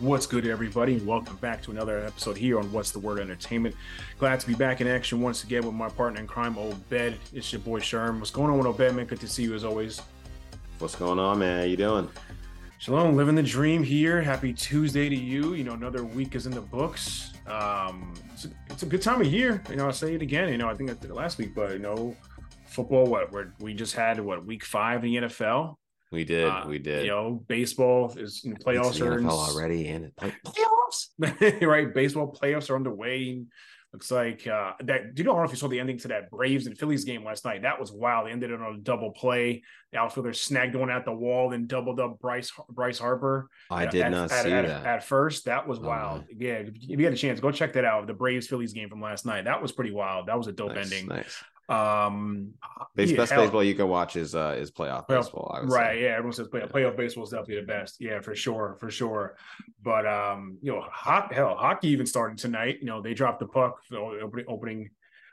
What's good, everybody? Welcome back to another episode here on What's the Word Entertainment. Glad to be back in action once again with my partner in crime, Obed. It's your boy Sherm. What's going on with Obed, man? Good to see you as always. What's going on, man? How you doing? Shalom, living the dream here. Happy Tuesday to you. You know, another week is in the books. Um, it's a, it's a good time of year. You know, I'll say it again. You know, I think I did it last week, but you know, football. What we're, we just had what week five in the NFL. We did. Uh, we did. You know, baseball is in playoffs are in- already, it play- playoffs. right, baseball playoffs are underway. Looks like uh that. Do you know? I don't know if you saw the ending to that Braves and Phillies game last night. That was wild. They ended it on a double play. The outfielder snagged one at the wall, then doubled up Bryce Bryce Harper. I at- did at- not at, see at, that. at first. That was Oh, wild. my. Yeah, if you get a chance, go check that out. The Braves Phillies game from last night. That was pretty wild. That was a dope nice, ending. Nice. Um, Base, yeah, best hell- baseball you can watch is uh is playoff Playoff- baseball. Right, say. yeah. Everyone says play, Yeah. playoff baseball is definitely the best. Yeah, for sure, for sure. But um, you know, hot hell, hockey even started tonight. You know, they dropped the puck for the opening opening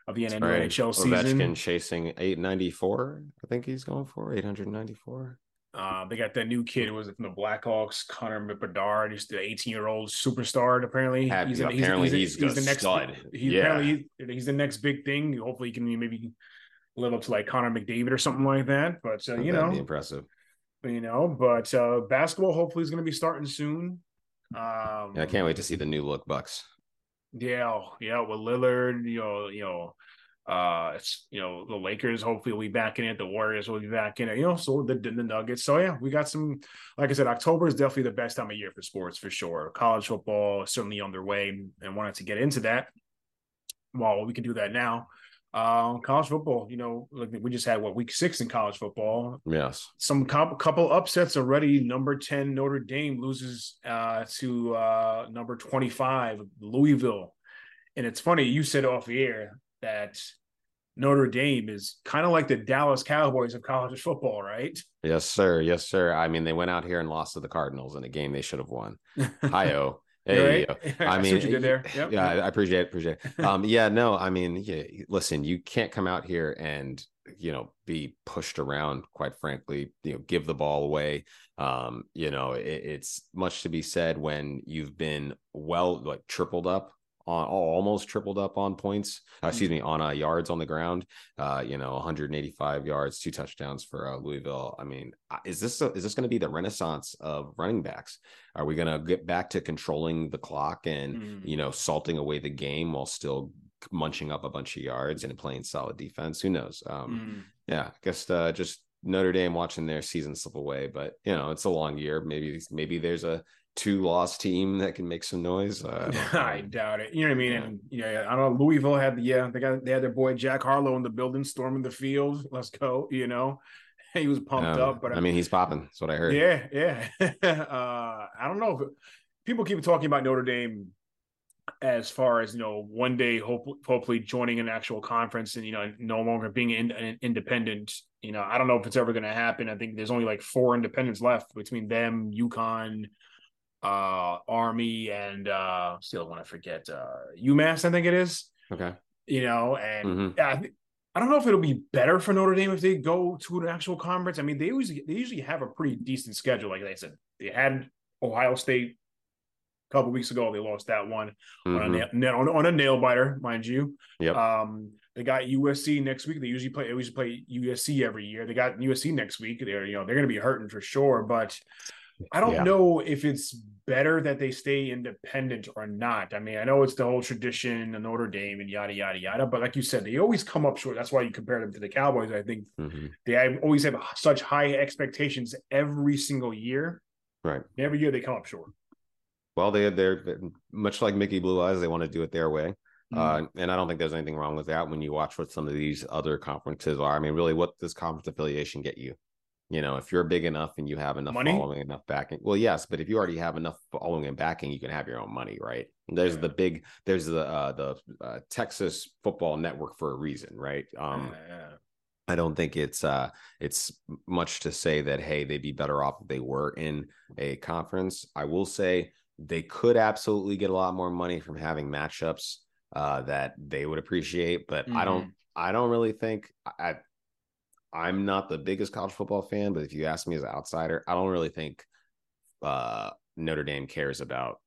of the That's NHL right. season. Ovechkin chasing eight ninety four. I think he's going for eight hundred ninety four. Uh, they got that new kid. Who was it from the Blackhawks? Connor Bedard. He's the 18 year old superstar. Apparently, Hap- the- apparently he's the a next. stud. He, Yeah. apparently he- he's the next big thing. Hopefully, he can maybe live up to like Connor McDavid or something like that. But uh, you know, impressive. you know. But uh, basketball hopefully is going to be starting soon. Um, Yeah, I can't wait to see the new look Bucks. Yeah, yeah, with Lillard, you know, you know, uh, it's you know the Lakers hopefully will be back in it. The Warriors will be back in it. You know, so the the Nuggets. So yeah, we got some. Like I said, October is definitely the best time of year for sports for sure. College football is certainly underway, and wanted to get into that. Well, we can do that now. Uh, college football, you know, like we just had what week six in college football Yes. some couple, couple upsets already. Number 10 Notre Dame loses uh, to uh, number 25 Louisville. And it's funny, you said off the air that Notre Dame is kind of like the Dallas Cowboys of college football, right? Yes, sir. Yes, sir. I mean, they went out here and lost to the Cardinals in a game they should have won. Hi-oh. Hey, right? I mean, what you did there. Yep. yeah, I I appreciate it. Appreciate it. Um, yeah, no, I mean, yeah, listen, you can't come out here and you know be pushed around. Quite frankly, you know, give the ball away. Um, you know, it, it's much to be said when you've been well, like tripled up on almost tripled up on points. Uh, excuse me, on uh, yards on the ground. Uh, you know, 185 yards, two touchdowns for uh, Louisville. I mean, uh, is this is this going to be the renaissance of running backs? Are we going to get back to controlling the clock and Mm. you know salting away the game while still munching up a bunch of yards and playing solid defense? Who knows? Um, Mm. Yeah, I guess uh, just Notre Dame watching their season slip away, but you know it's a long year. Maybe maybe there's a two loss team that can make some noise. Uh, I. I doubt it. You know what I mean? Yeah. And yeah, I don't know. Louisville had the yeah, they got they had their boy Jack Harlow in the building, storming the field. Let's go. You know, he was pumped Um, up. But I mean, he's popping. That's what I heard. Yeah, yeah. uh, I don't know if people keep talking about Notre Dame as far as you know, one day hope, hopefully joining an actual conference and you know no longer being in, an independent. You know, I don't know if it's ever going to happen. I think there's only like four independents left between them, UConn, uh, Army, and uh, still want to forget uh, UMass. I think it is. Okay. You know, and Mhm. I, thi- I don't know if it'll be better for Notre Dame if they go to an actual conference. I mean, they usually they usually have a pretty decent schedule. Like I said, they had Ohio State a couple weeks ago. They lost that one on, a Mhm. nail, on, on a nail biter, mind you. Yep. Um, they got USC next week. They usually play. They usually play USC every year. They got USC next week. They're you know they're going to be hurting for sure. But I don't Yeah. know if it's better that they stay independent or not. I mean, I know it's the whole tradition, and Notre Dame, and yada yada yada. But like you said, they always come up short. That's why you compare them to the Cowboys. I think Mhm. they always have such high expectations every single year. Right. Every year they come up short. Well, they they're much like Mickey Blue Eyes. They want to do it their way. Mm-hmm. Uh, and I don't think there's anything wrong with that when you watch what some of these other conferences are. I mean, really, what does conference affiliation get you? You know, if you're big enough and you have enough Money? following, enough backing. Well, yes, but if you already have enough following and backing, you can have your own money, right? There's Yeah. the big, there's the uh, the uh, Texas Football Network for a reason, right? Um, Yeah. I don't think it's uh it's much to say that hey they'd be better off if they were in a conference. I will say they could absolutely get a lot more money from having matchups uh that they would appreciate, but I don't I don't really think I I'm not the biggest college football fan, but if you ask me as an outsider, I don't really think uh Notre Dame cares about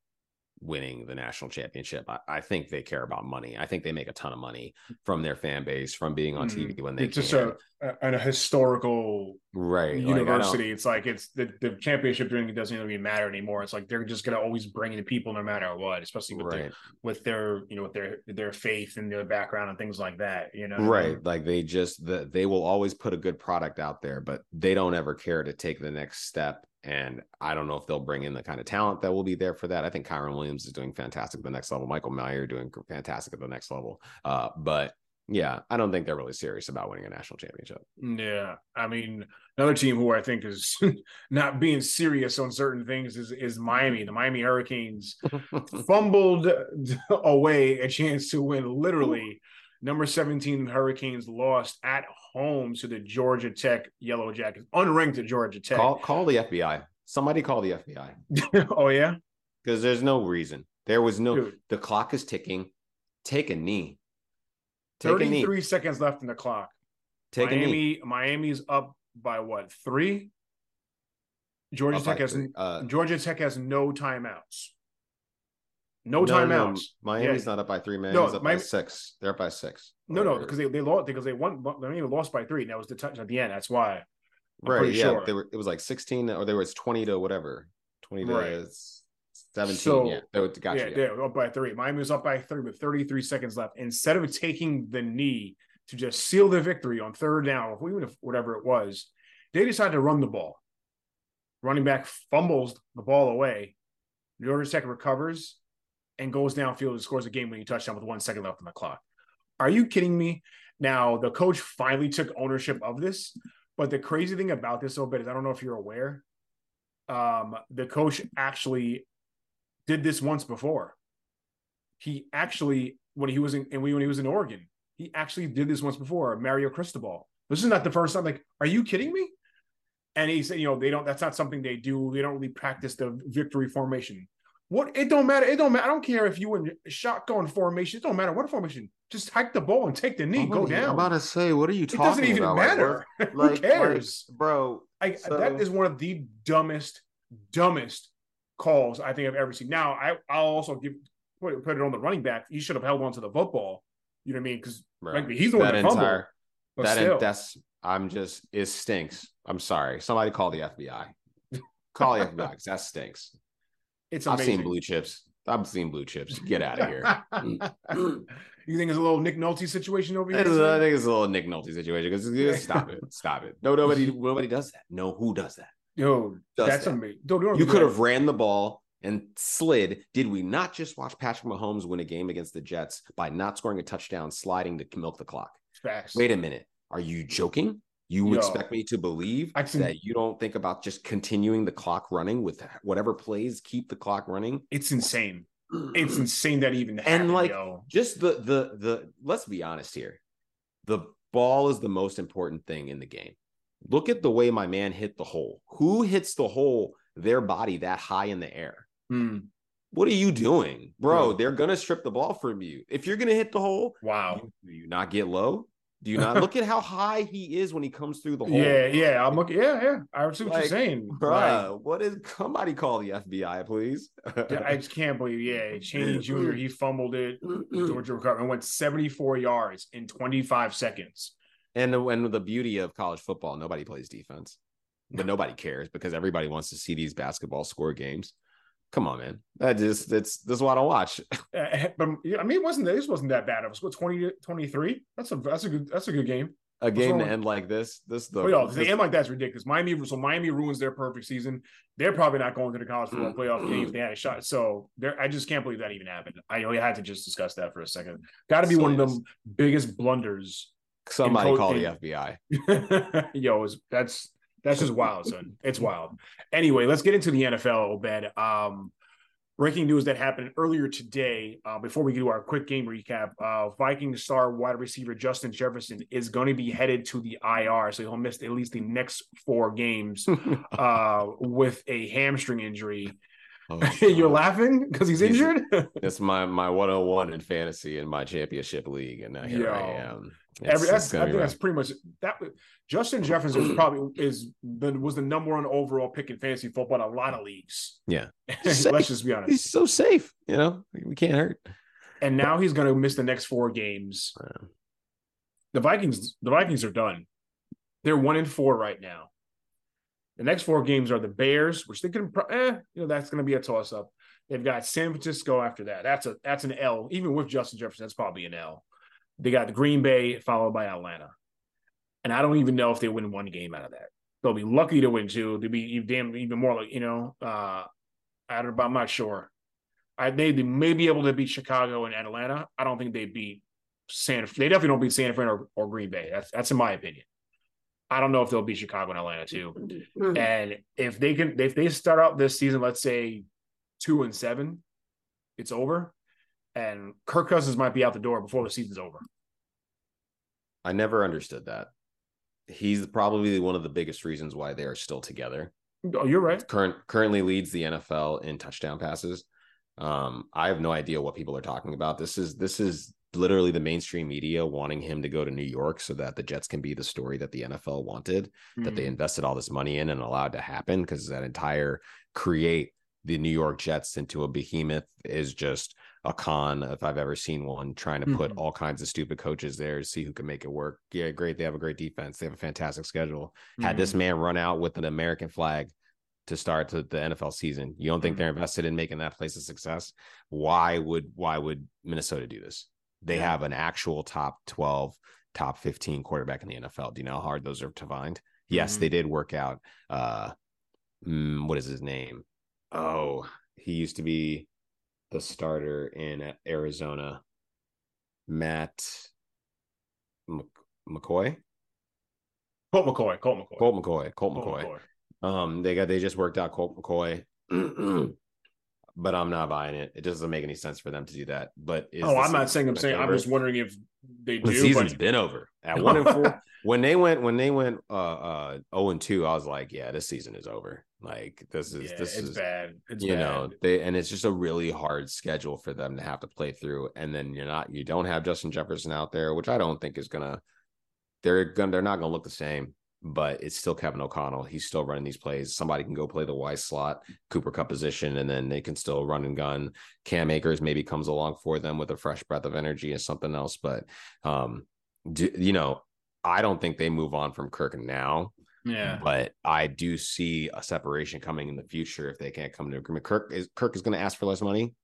winning the national championship. I, I, think they care about money. I think they make a ton of money from their fan base, from being on TV mm-hmm. when they it's just a, a, a historical right university. Like, it's like it's the, the championship doing doesn't even matter anymore. It's like they're just gonna always bring the people no matter what, especially with right. their with their you know with their their faith and their background and things like that. You know, right? Like they just the, they will always put a good product out there, but they don't ever care to take the next step and I don't know if they'll bring in the kind of talent that will be there for that. I think Kyren Williams is doing fantastic at the next level. Michael Mayer doing fantastic at the next level. Uh, but yeah, I don't think they're really serious about winning a national championship. Yeah. I mean, another team who I think is not being serious on certain things is, is Miami. The Miami Hurricanes fumbled away a chance to win literally Number 17 Hurricanes lost at home to the Georgia Tech Yellow Jackets, unranked to Georgia Tech. Call, call the FBI. Somebody call the FBI. oh, yeah? Because there's no reason. There was no, Dude. the clock is ticking. Take a knee. Take 33 a knee. seconds left in the clock. Take Miami, a knee. Miami's up by what, three? Georgia Tech has uh, Georgia Tech has no timeouts. No, no timeouts. No. Miami's yeah. not up by three. Miami's no, up Miami... by six. They're up by six. No, no, because they, they lost because they won. Miami lost by three. And that was the touch at the end. That's why. I'm right. Yeah. Sure. They were. It was like sixteen, or there was twenty to whatever. Twenty to right. seventeen. So, yeah. They got yeah, you. They're up by three. Miami was up by three with thirty-three seconds left. Instead of taking the knee to just seal the victory on third down, or even if whatever it was, they decided to run the ball. Running back fumbles the ball away. Georgia Tech recovers and goes downfield and scores a game winning touchdown with one second left on the clock. Are you kidding me? Now, the coach finally took ownership of this. But the crazy thing about this, a little bit is I don't know if you're aware, um, the coach actually did this once before. He actually, when he was in, and when he was in Oregon, he actually did this once before. Mario Cristobal. This is not the first time. Like, are you kidding me? And he said, you know, they don't. That's not something they do. They don't really practice the victory formation. What it don't matter. It don't matter. I don't care if you in shotgun formation. It don't matter what formation. Just hike the ball and take the knee. I'm go down. I'm about to say, what are you talking about? It doesn't even about? matter. Like, Who cares, like, bro? I, so... That is one of the dumbest, dumbest calls I think I've ever seen. Now, I I'll also give put, put it on the running back. He should have held on to the football. You know what I mean? Because like he's the one that, that fumbled. that in, that's I'm just it stinks. I'm sorry. Somebody call the FBI. call the FBI because that stinks. It's amazing. I've seen blue chips. I've seen blue chips. Get out of here. you think it's a little Nick Nolte situation over here? I think it's a little Nick Nolte situation because stop it, stop it. No, nobody, nobody does that. No, who does that? Yo, does that's that? amazing. Don't, don't you could have ran the ball and slid. Did we not just watch Patrick Mahomes win a game against the Jets by not scoring a touchdown, sliding to milk the clock? Facts. Wait a minute. Are you joking? You Yo, expect me to believe can, that you don't think about just continuing the clock running with whatever plays keep the clock running? It's insane. It's insane that even happened, and like yo. just the the the let's be honest here. The ball is the most important thing in the game. Look at the way my man hit the hole. Who hits the hole their body that high in the air? Hmm. What are you doing, bro? They're gonna strip the ball from you. If you're gonna hit the hole, wow, do you not get low? Do you not look at how high he is when he comes through the hole? Yeah, yeah. I'm looking. Yeah, yeah. I see what like, you're saying. Bruh, like, what is somebody call the FBI, please? I just can't believe. Yeah, Cheney Jr. He fumbled it. Georgia recovered and went 74 yards in 25 seconds. And the, and the beauty of college football, nobody plays defense, but nobody cares because everybody wants to see these basketball score games come on, man. That just that's this is what I watch. Uh, but I mean, it wasn't this wasn't that bad. It was what 20 23. That's a that's a good that's a good game. A game to end like this. This the well, the end like that's ridiculous. Miami so Miami ruins their perfect season. They're probably not going to the college football playoff game if they had a shot. So there, I just can't believe that even happened. I know had to just discuss that for a second. Got to be one of the biggest blunders. Somebody call the FBI. Yo, that's that's just wild, son. It's wild. Anyway, let's get into the NFL, a Obed. Um, breaking news that happened earlier today. Uh, before we do our quick game recap, uh, Viking star wide receiver Justin Jefferson is going to be headed to the IR, so he'll miss at least the next four games uh, with a hamstring injury. Oh, You're laughing because he's, he's injured. that's my my 101 in fantasy in my championship league, and now here Yo, I am Every that's I think rough. that's pretty much that. Justin Jefferson was probably is the was the number one overall pick in fantasy football in a lot of leagues. Yeah, let's just be honest. He's so safe. You know, we can't hurt. And now he's going to miss the next four games. The Vikings, the Vikings are done. They're one in four right now. The next four games are the Bears, which they can, eh, you know, that's going to be a toss up. They've got San Francisco after that. That's a that's an L. Even with Justin Jefferson, that's probably an L. They got Green Bay followed by Atlanta, and I don't even know if they win one game out of that. They'll be lucky to win two. They'll be damn even more like you know. Uh, I don't, I'm not sure. I they, they may be able to beat Chicago and Atlanta. I don't think they beat San. They definitely don't beat San Fran or, or Green Bay. That's that's in my opinion. I don't know if they'll beat Chicago and Atlanta too. Mm-hmm. And if they can, if they start out this season, let's say two and seven, it's over. And Kirk Cousins might be out the door before the season's over. I never understood that. He's probably one of the biggest reasons why they are still together. Oh, you're right. Current currently leads the NFL in touchdown passes. Um, I have no idea what people are talking about. This is this is literally the mainstream media wanting him to go to New York so that the Jets can be the story that the NFL wanted, mm-hmm. that they mm. invested all this money in and allowed to happen because that entire create the New York Jets into a behemoth is just a con if I've ever seen one trying to put mm-hmm. all kinds of stupid coaches there to see who can make it work. Yeah, great. They have a great defense. They have a fantastic schedule. Mm-hmm. Had this mm-hmm. man run out with an American flag to start the, the NFL season, you don't think mm-hmm. they're invested in making that place a success? Why would why would Minnesota do this? They yeah. have an actual top 12, top 15 quarterback in the NFL. Do you know how hard those are to find? Yes, mm-hmm. they did work out. Uh, mm, what is his name? Oh, he used to be the starter in Arizona. Matt McCoy. Colt McCoy. Colt McCoy. Colt McCoy. Colt McCoy. Colt McCoy. Um, they got they just worked out Colt McCoy. but I'm not buying it. It doesn't make any sense for them to do that. But oh, I'm not saying I'm saying over? I'm just wondering if they do. The season's but... been over at one and four. when they went when they went uh uh 0 and 2, I was like, yeah, this season is over. Like this is yeah, this is bad. It's you bad. know, they and it's just a really hard schedule for them to have to play through. And then you're not you don't have Justin Jefferson out there, which I don't think is gonna they're gonna they're not gonna look the same but it's still Kevin O'Connell. He's still running these plays. Somebody can go play the Y slot, Cooper Kupp position, and then they can still run and gun. Cam Akers maybe comes along for them with a fresh breath of energy and something else. But um, do, you know, I don't think they move on from Kirk now. Yeah. But I do see a separation coming in the future if they can't come to agreement. Kirk is Kirk is going to ask for less money.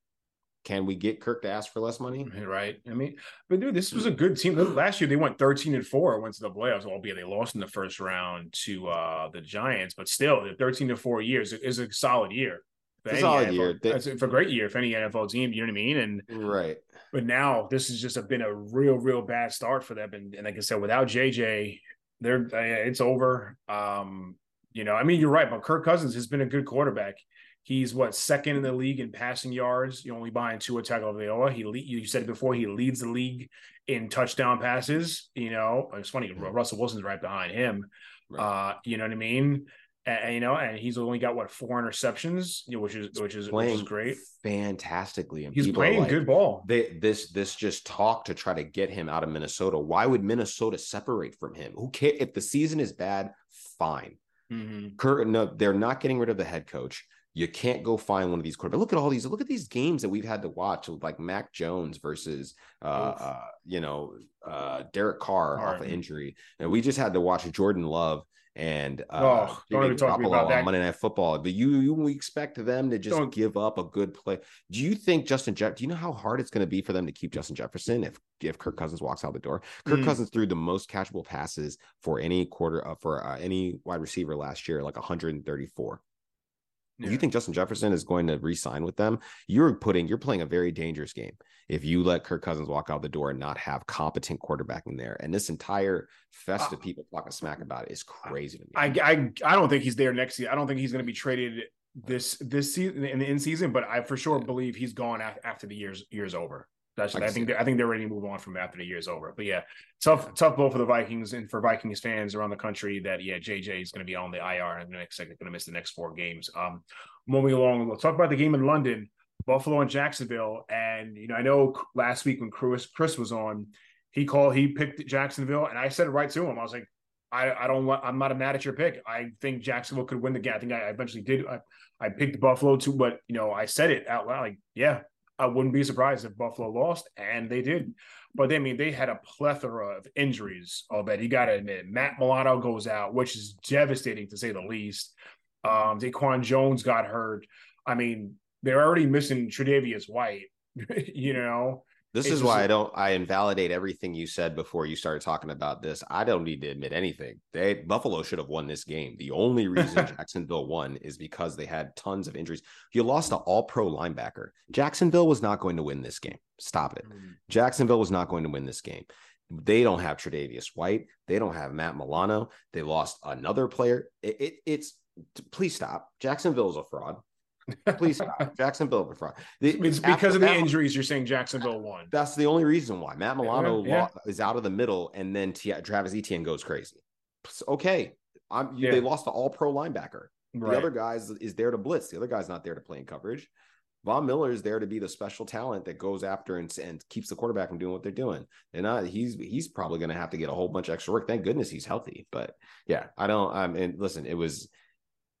Can we get Kirk to ask for less money? Right. I mean, but dude, this was a good team. Last year they went 13 and 4, went to the playoffs, albeit they lost in the first round to uh the Giants, but still the 13 to 4 years is a solid year. It's a solid NFL, year. They, it's a great year for any NFL team, you know what I mean? And right. But now this has just been a real, real bad start for them. And, and like I said, without JJ, they're it's over. Um, you know, I mean, you're right, but Kirk Cousins has been a good quarterback. He's what second in the league in passing yards. You only buying Tua Tagovailoa. He you said it before. He leads the league in touchdown passes. You know, it's funny. Russell Wilson's right behind him. Right. Uh, you know what I mean? And, you know, and he's only got what four interceptions, which is which is playing which is great, fantastically. And he's playing like, good ball. They, this this just talk to try to get him out of Minnesota. Why would Minnesota separate from him? Who if the season is bad? Fine. Mm-hmm. Kurt, no, they're not getting rid of the head coach. You can't go find one of these quarterbacks. Look at all these. Look at these games that we've had to watch, like Mac Jones versus, uh, uh you know, uh, Derek Carr off of injury, and we just had to watch Jordan Love and uh, oh, don't even talk about that. Monday Night Football. But you, you expect them to just don't. give up a good play. Do you think Justin Jeff? Do you know how hard it's going to be for them to keep Justin Jefferson if if Kirk Cousins walks out the door? Kirk mm. Cousins threw the most catchable passes for any quarter uh, for uh, any wide receiver last year, like 134. Yeah. You think Justin Jefferson is going to re-sign with them? You're putting you're playing a very dangerous game if you let Kirk Cousins walk out the door and not have competent quarterbacking there. And this entire fest of uh, people talking smack about it is crazy to me. I I, I don't think he's there next year. I don't think he's going to be traded this this season in the in season, but I for sure believe he's gone after the years years over. That's I, I think I think they're ready to move on from after the year's over. But yeah, tough tough blow for the Vikings and for Vikings fans around the country that yeah JJ is going to be on the IR and the next second going to miss the next four games. Um, moving along, we'll talk about the game in London, Buffalo and Jacksonville. And you know I know last week when Chris Chris was on, he called, he picked Jacksonville, and I said it right to him. I was like, I, I don't want, I'm not mad at your pick. I think Jacksonville could win the game. I think I eventually did. I, I picked Buffalo too, but you know, I said it out loud. Like, yeah, I wouldn't be surprised if Buffalo lost, and they did. But I mean, they had a plethora of injuries. I'll bet you got to admit, Matt Milano goes out, which is devastating to say the least. Um, Daquan Jones got hurt. I mean, they're already missing Tre'Davious White. you know, this is why I don't I invalidate everything you said before you started talking about this. I don't need to admit anything. They Buffalo should have won this game. The only reason Jacksonville won is because they had tons of injuries. You lost an all-pro linebacker. Jacksonville was not going to win this game. Stop it. Mm. Jacksonville was not going to win this game. They don't have Tre'Davious White. They don't have Matt Milano. They lost another player. It, it, it's please stop. Jacksonville is a fraud. Please stop. Jacksonville fraud. it's because of the Matt, injuries. You're saying Jacksonville won. That's the only reason why Matt Milano yeah. is out of the middle, and then T- Travis Etienne goes crazy. Okay, I'm, yeah. they lost the All Pro linebacker. Right. The other guys is there to blitz. The other guy's not there to play in coverage. Von Miller is there to be the special talent that goes after and, and keeps the quarterback from doing what they're doing. And not he's he's probably going to have to get a whole bunch of extra work. Thank goodness he's healthy. But yeah, I don't. I mean, listen, it was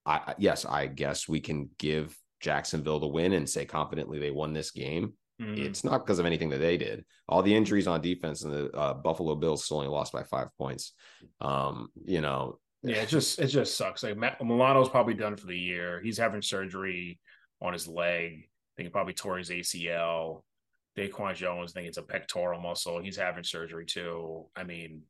I yes, I guess we can give Jacksonville the win and say confidently they won this game. Mm. It's not because of anything that they did. All the injuries on defense and the uh, Buffalo Bills still only lost by five points. Um, you know, yeah, it just it just sucks. Like Matt, Milano's probably done for the year. He's having surgery on his leg. I think he probably tore his ACL. Daquan Jones, I think it's a pectoral muscle. He's having surgery too. I mean,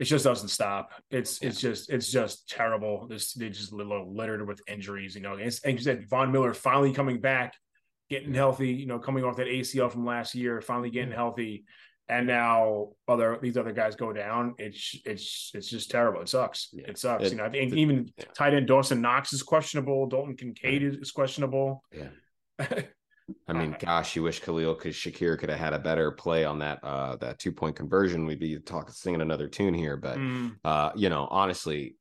it just doesn't stop. It's it's just it's just terrible. This they just little littered with injuries. You know, and, and you said Von Miller finally coming back, getting healthy. You know, coming off that ACL from last year, finally getting healthy, and now other these other guys go down. It's it's it's just terrible. It sucks. Yeah. It sucks. It, you know, I think even yeah. tight end Dawson Knox is questionable. Dalton Kincaid is questionable. Yeah. I mean, gosh, you wish Khalil because Shakir could have had a better play on that uh that two point conversion. We'd be talking singing another tune here, but mm. uh, you know, honestly,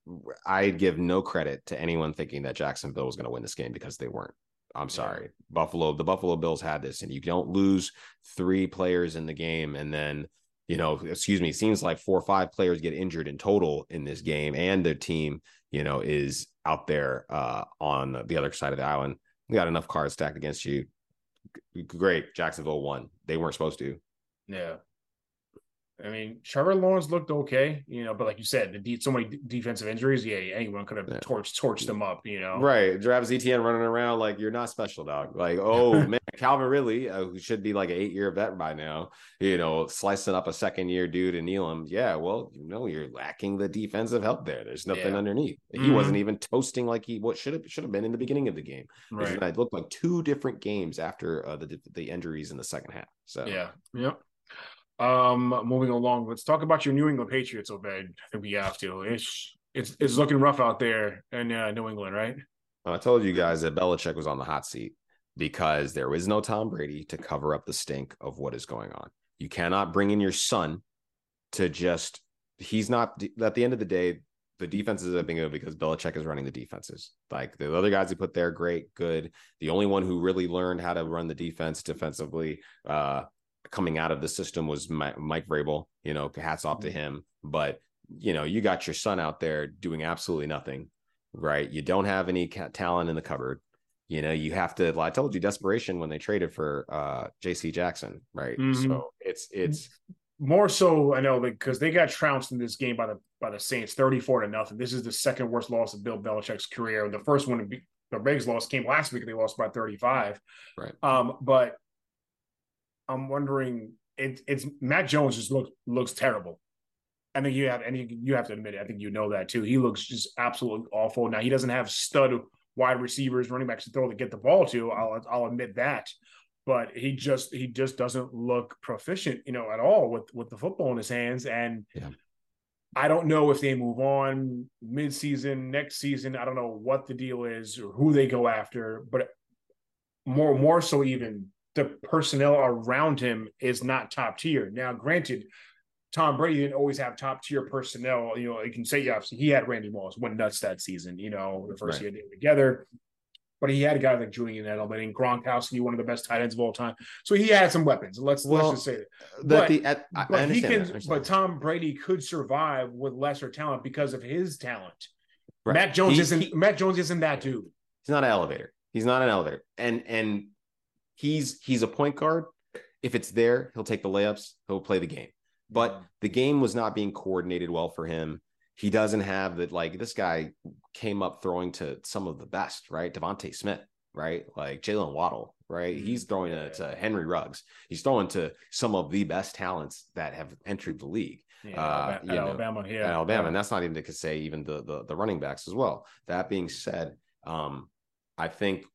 I'd give no credit to anyone thinking that Jacksonville was going to win this game because they weren't. I'm sorry, yeah. Buffalo. The Buffalo Bills had this, and you don't lose three players in the game, and then you know, excuse me, seems like four or five players get injured in total in this game, and the team, you know, is out there uh, on the other side of the island. We got enough cards stacked against you great. Jacksonville won. They weren't supposed to. Yeah. I mean, Trevor Lawrence looked okay, you know, but like you said, the de- so many defensive injuries. Yeah, anyone could have yeah. torched torched them up, you know. Right, Travis Etienne running around like you're not special, dog. Like, oh man, Calvin Ridley, uh, who should be like an eight year vet by now, you know, slicing up a second year dude and Elam. Yeah, well, you know, you're lacking the defensive help there. There's nothing yeah. underneath. He mm-hmm. wasn't even toasting like he what should have should have been in the beginning of the game. Right, it looked like two different games after uh, the the injuries in the second half. So yeah, yep. Um, moving along, let's talk about your New England Patriots, Obed. I think we have to. It's it's it's looking rough out there in uh, New England, right? I told you guys that Belichick was on the hot seat because there is no Tom Brady to cover up the stink of what is going on. You cannot bring in your son to just he's not at the end of the day, the defenses have been good because Belichick is running the defenses. Like the other guys he put there, great, good. The only one who really learned how to run the defense defensively uh, coming out of the system was Mike Vrabel. You know, hats off to mm-hmm. him. But you know, you got your son out there doing absolutely nothing, right? You don't have any talent in the cupboard. You know, you have to. Well, I told you, desperation when they traded for uh J.C. Jackson, right? Mm-hmm. So it's it's more so. I know because they got trounced in this game by the by the Saints, thirty four to nothing. This is the second worst loss of Bill Belichick's career. The first one, the Bigs loss came last week. They lost by thirty five. Right. Um, but I'm wondering. It, it's Mac Jones just looks looks terrible. I think you have, and you, have to admit it. I think you know that too. He looks just absolutely awful. Now he doesn't have stud wide receivers, running backs to throw to get the ball to. I'll I'll admit that, but he just he just doesn't look proficient, you know, at all with with the football in his hands. And yeah. I don't know if they move on mid-season, next season. I don't know what the deal is or who they go after, but more more so even the personnel around him is not top tier. Now, granted, Tom Brady didn't always have top tier personnel. You know, you can say obviously he had Randy Moss went nuts that season. You know, the first right. year they were together. but he had a guy like Julian Edelman and Gronkowski, one of the best tight ends of all time. So he had some weapons. Let's Well, let's just say that. But- the, at, I- I he can. that, But. Tom Brady could survive with lesser talent because of his talent. Right. Mac Jones He- isn't. he- Mac Jones isn't that dude. He's not an elevator. He's not an elevator. And and he's he's a point guard. If it's there, he'll take the layups. He'll play the game. But the game was not being coordinated well for him. He doesn't have that. Like this guy came up throwing to some of the best, right? DeVonta Smith, right? Like Jalen Waddle, right? Mhm. He's throwing to, to Henry Ruggs. He's throwing to some of the best talents that have entered the league Yeah, uh, Alabama, know, Alabama, yeah, at Alabama, yeah. and that's not even to say even the, the the running backs as well. That being said, um, I think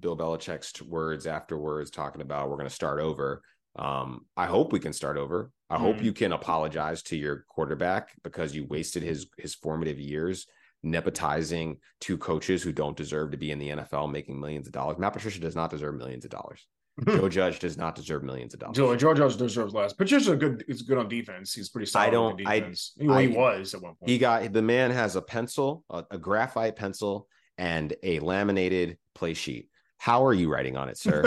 Bill Belichick's words afterwards talking about we're going to start over. Um, I hope we can start over. I hope Mhm. you can apologize to your quarterback because you wasted his his formative years nepotizing two coaches who don't deserve to be in the NFL making millions of dollars. Matt Patricia does not deserve millions of dollars. Joe Judge does not deserve millions of dollars. Joe George Jones deserves less. Patricia's good. Is good on defense. He's pretty solid. I don't- on I- defense. well, he I- was at one point. He got the man has a pencil, a, a graphite pencil, and a laminated play sheet. How are you writing on it, sir?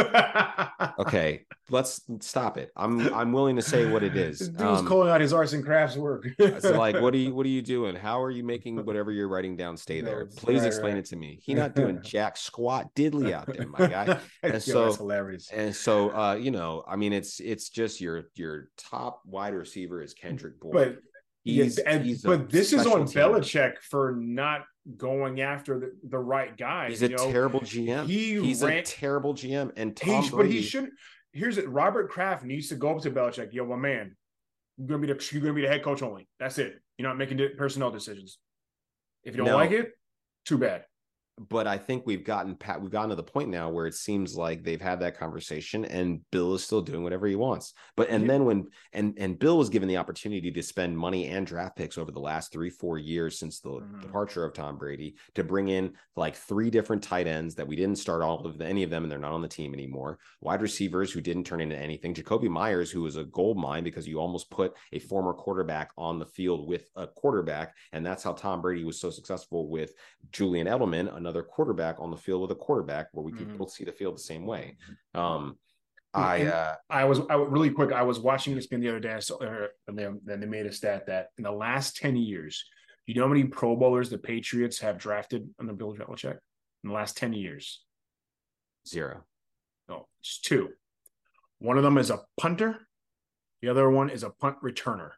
okay, let's stop it. I'm I'm willing to say what it is. This dude's Um, calling out his arts and crafts work. so like, what are you what are you doing? How are you making whatever you're writing down stay there? Please right, explain right. it to me. He not doing jack squat diddly out there, my guy. And Yo, so- that's hilarious. And so, uh, you know, I mean, it's it's just your your top wide receiver is Kendrick Bourne. But he's, yeah, and, he's but this is on teamer. Belichick for not going after the, the right guys. He's a know? terrible GM. He he's ran- a terrible GM. And He, Tom sh- but he shouldn't. Here's it. Robert Kraft needs to go up to Belichick. Yo, my man, you're gonna be the you're gonna be the head coach only. That's it. You're not making personnel decisions. If you don't No. like it, too bad. But I think we've gotten pat we've gotten to the point now where it seems like they've had that conversation and Bill is still doing whatever he wants. But and Yeah. then when and and Bill was given the opportunity to spend money and draft picks over the last three, four years since the Mhm. departure of Tom Brady to bring in like three different tight ends that we didn't start all of the, any of them and they're not on the team anymore. Wide receivers who didn't turn into anything. Jakobi Meyers, who was a gold mine because you almost put a former quarterback on the field with a quarterback. And that's how Tom Brady was so successful with Julian Edelman, another quarterback on the field with a quarterback where we could Mhm. both see the field the same way. Um, I uh, I was I really quick. I was watching this spin the other day, I saw- uh, and then then they made a stat that in the last ten years, you know how many Pro Bowlers the Patriots have drafted under Bill Belichick in the last ten years? zero. No, it's two. One of them is a punter. The other one is a punt returner.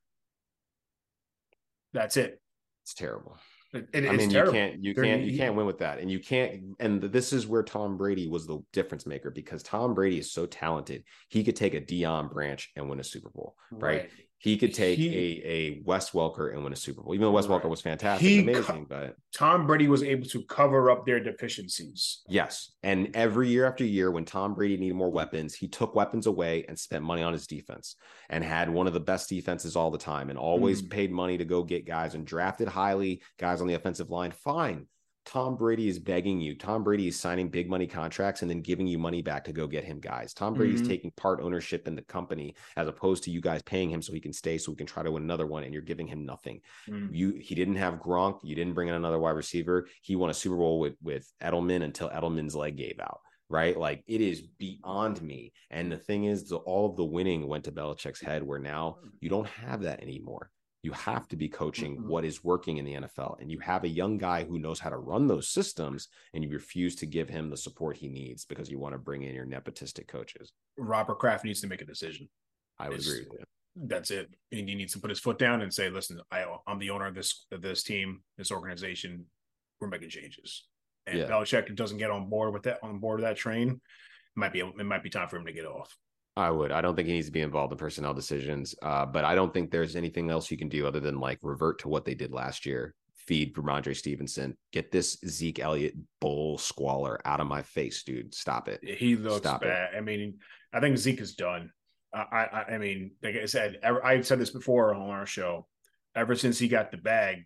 That's it. It's terrible. It, it- I mean, terrible. you can't, you They're- can't, you can't win with that, and you can't. And this is where Tom Brady was the difference maker because Tom Brady is so talented. He could take a Deion Branch and win a Super Bowl, right? He could take He- a a Wes Welker and win a Super Bowl. Even though Wes. Welker was fantastic, He and co- amazing, but Tom Brady was able to cover up their deficiencies. yes. And every year after year, when Tom Brady needed more weapons, he took weapons away and spent money on his defense, and had one of the best defenses all the time, and always Mm. paid money to go get guys and drafted highly guys on the offensive line. Fine. Tom Brady is begging you. Tom Brady is signing big money contracts and then giving you money back to go get him guys. Tom Brady's Mhm. taking part ownership in the company as opposed to you guys paying him so he can stay so we can try to win another one and you're giving him nothing. Mm. You he didn't have Gronk, you didn't bring in another wide receiver. He won a Super Bowl with with Edelman until Edelman's leg gave out. Right, like it is beyond me. And the thing is, the, all of the winning went to Belichick's head. Where now you don't have that anymore. You have to be coaching Mhm. what is working in the NFL. And you have a young guy who knows how to run those systems, and you refuse to give him the support he needs because you want to bring in your nepotistic coaches. Robert Kraft needs to make a decision. I would It's- agree with you. That's it. And he needs to put his foot down and say, "Listen, I, I'm the owner of this of this team, this organization. We're making changes." And Yeah. Belichick doesn't get on board with that on board of that train. It might be it might be time for him to get off. I would. I don't think he needs to be involved in personnel decisions. Uh, but I don't think there's anything else you can do other than like revert to what they did last year. Feed Rhamondre Stevenson. Get this Zeke Elliott bull squalor out of my face, dude. Stop it. He looks Stop it. bad. I mean, I think Zeke is done. I, I, I mean, like I said, ever, I've said this before on our show. Ever since he got the bag,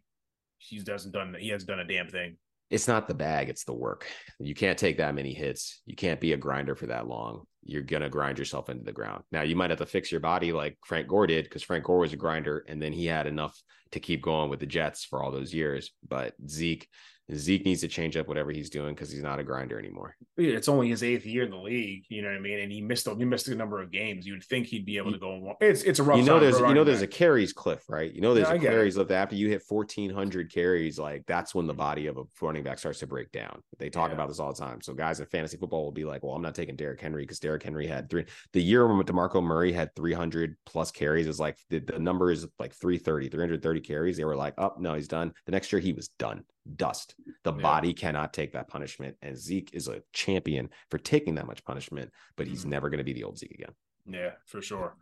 he doesn't done. He hasn't done a damn thing. It's not the bag, it's the work. You can't take that many hits. You can't be a grinder for that long. you're gonna grind yourself into the ground. Now you might have to fix your body like Frank Gore did, because Frank Gore was a grinder, and then he had enough to keep going with the Jets for all those years. But Zeke, Zeke needs to change up whatever he's doing because he's not a grinder anymore. It's only his eighth year in the league, you know what I mean, and he missed a, he missed a number of games. You'd think he'd be able to go. And it's it's a rough. You know, there's you know there's back. a carries cliff, right? You know, there's yeah, a carries lift after you hit 1,400 carries. Like that's when the body of a running back starts to break down. They talk yeah. about this all the time. So guys in fantasy football will be like, "Well, I'm not taking Derrick Henry because Derrick Henry had three." The year when Demarco Murray had 300 plus carries is like the, the number is like 330, 330 carries. They were like, "Up, oh, no, he's done." The next year he was done dust. The yeah. body cannot take that punishment. And Zeke is a champion for taking that much punishment, but he's mm-hmm. never going to be the old Zeke again. Yeah, for sure.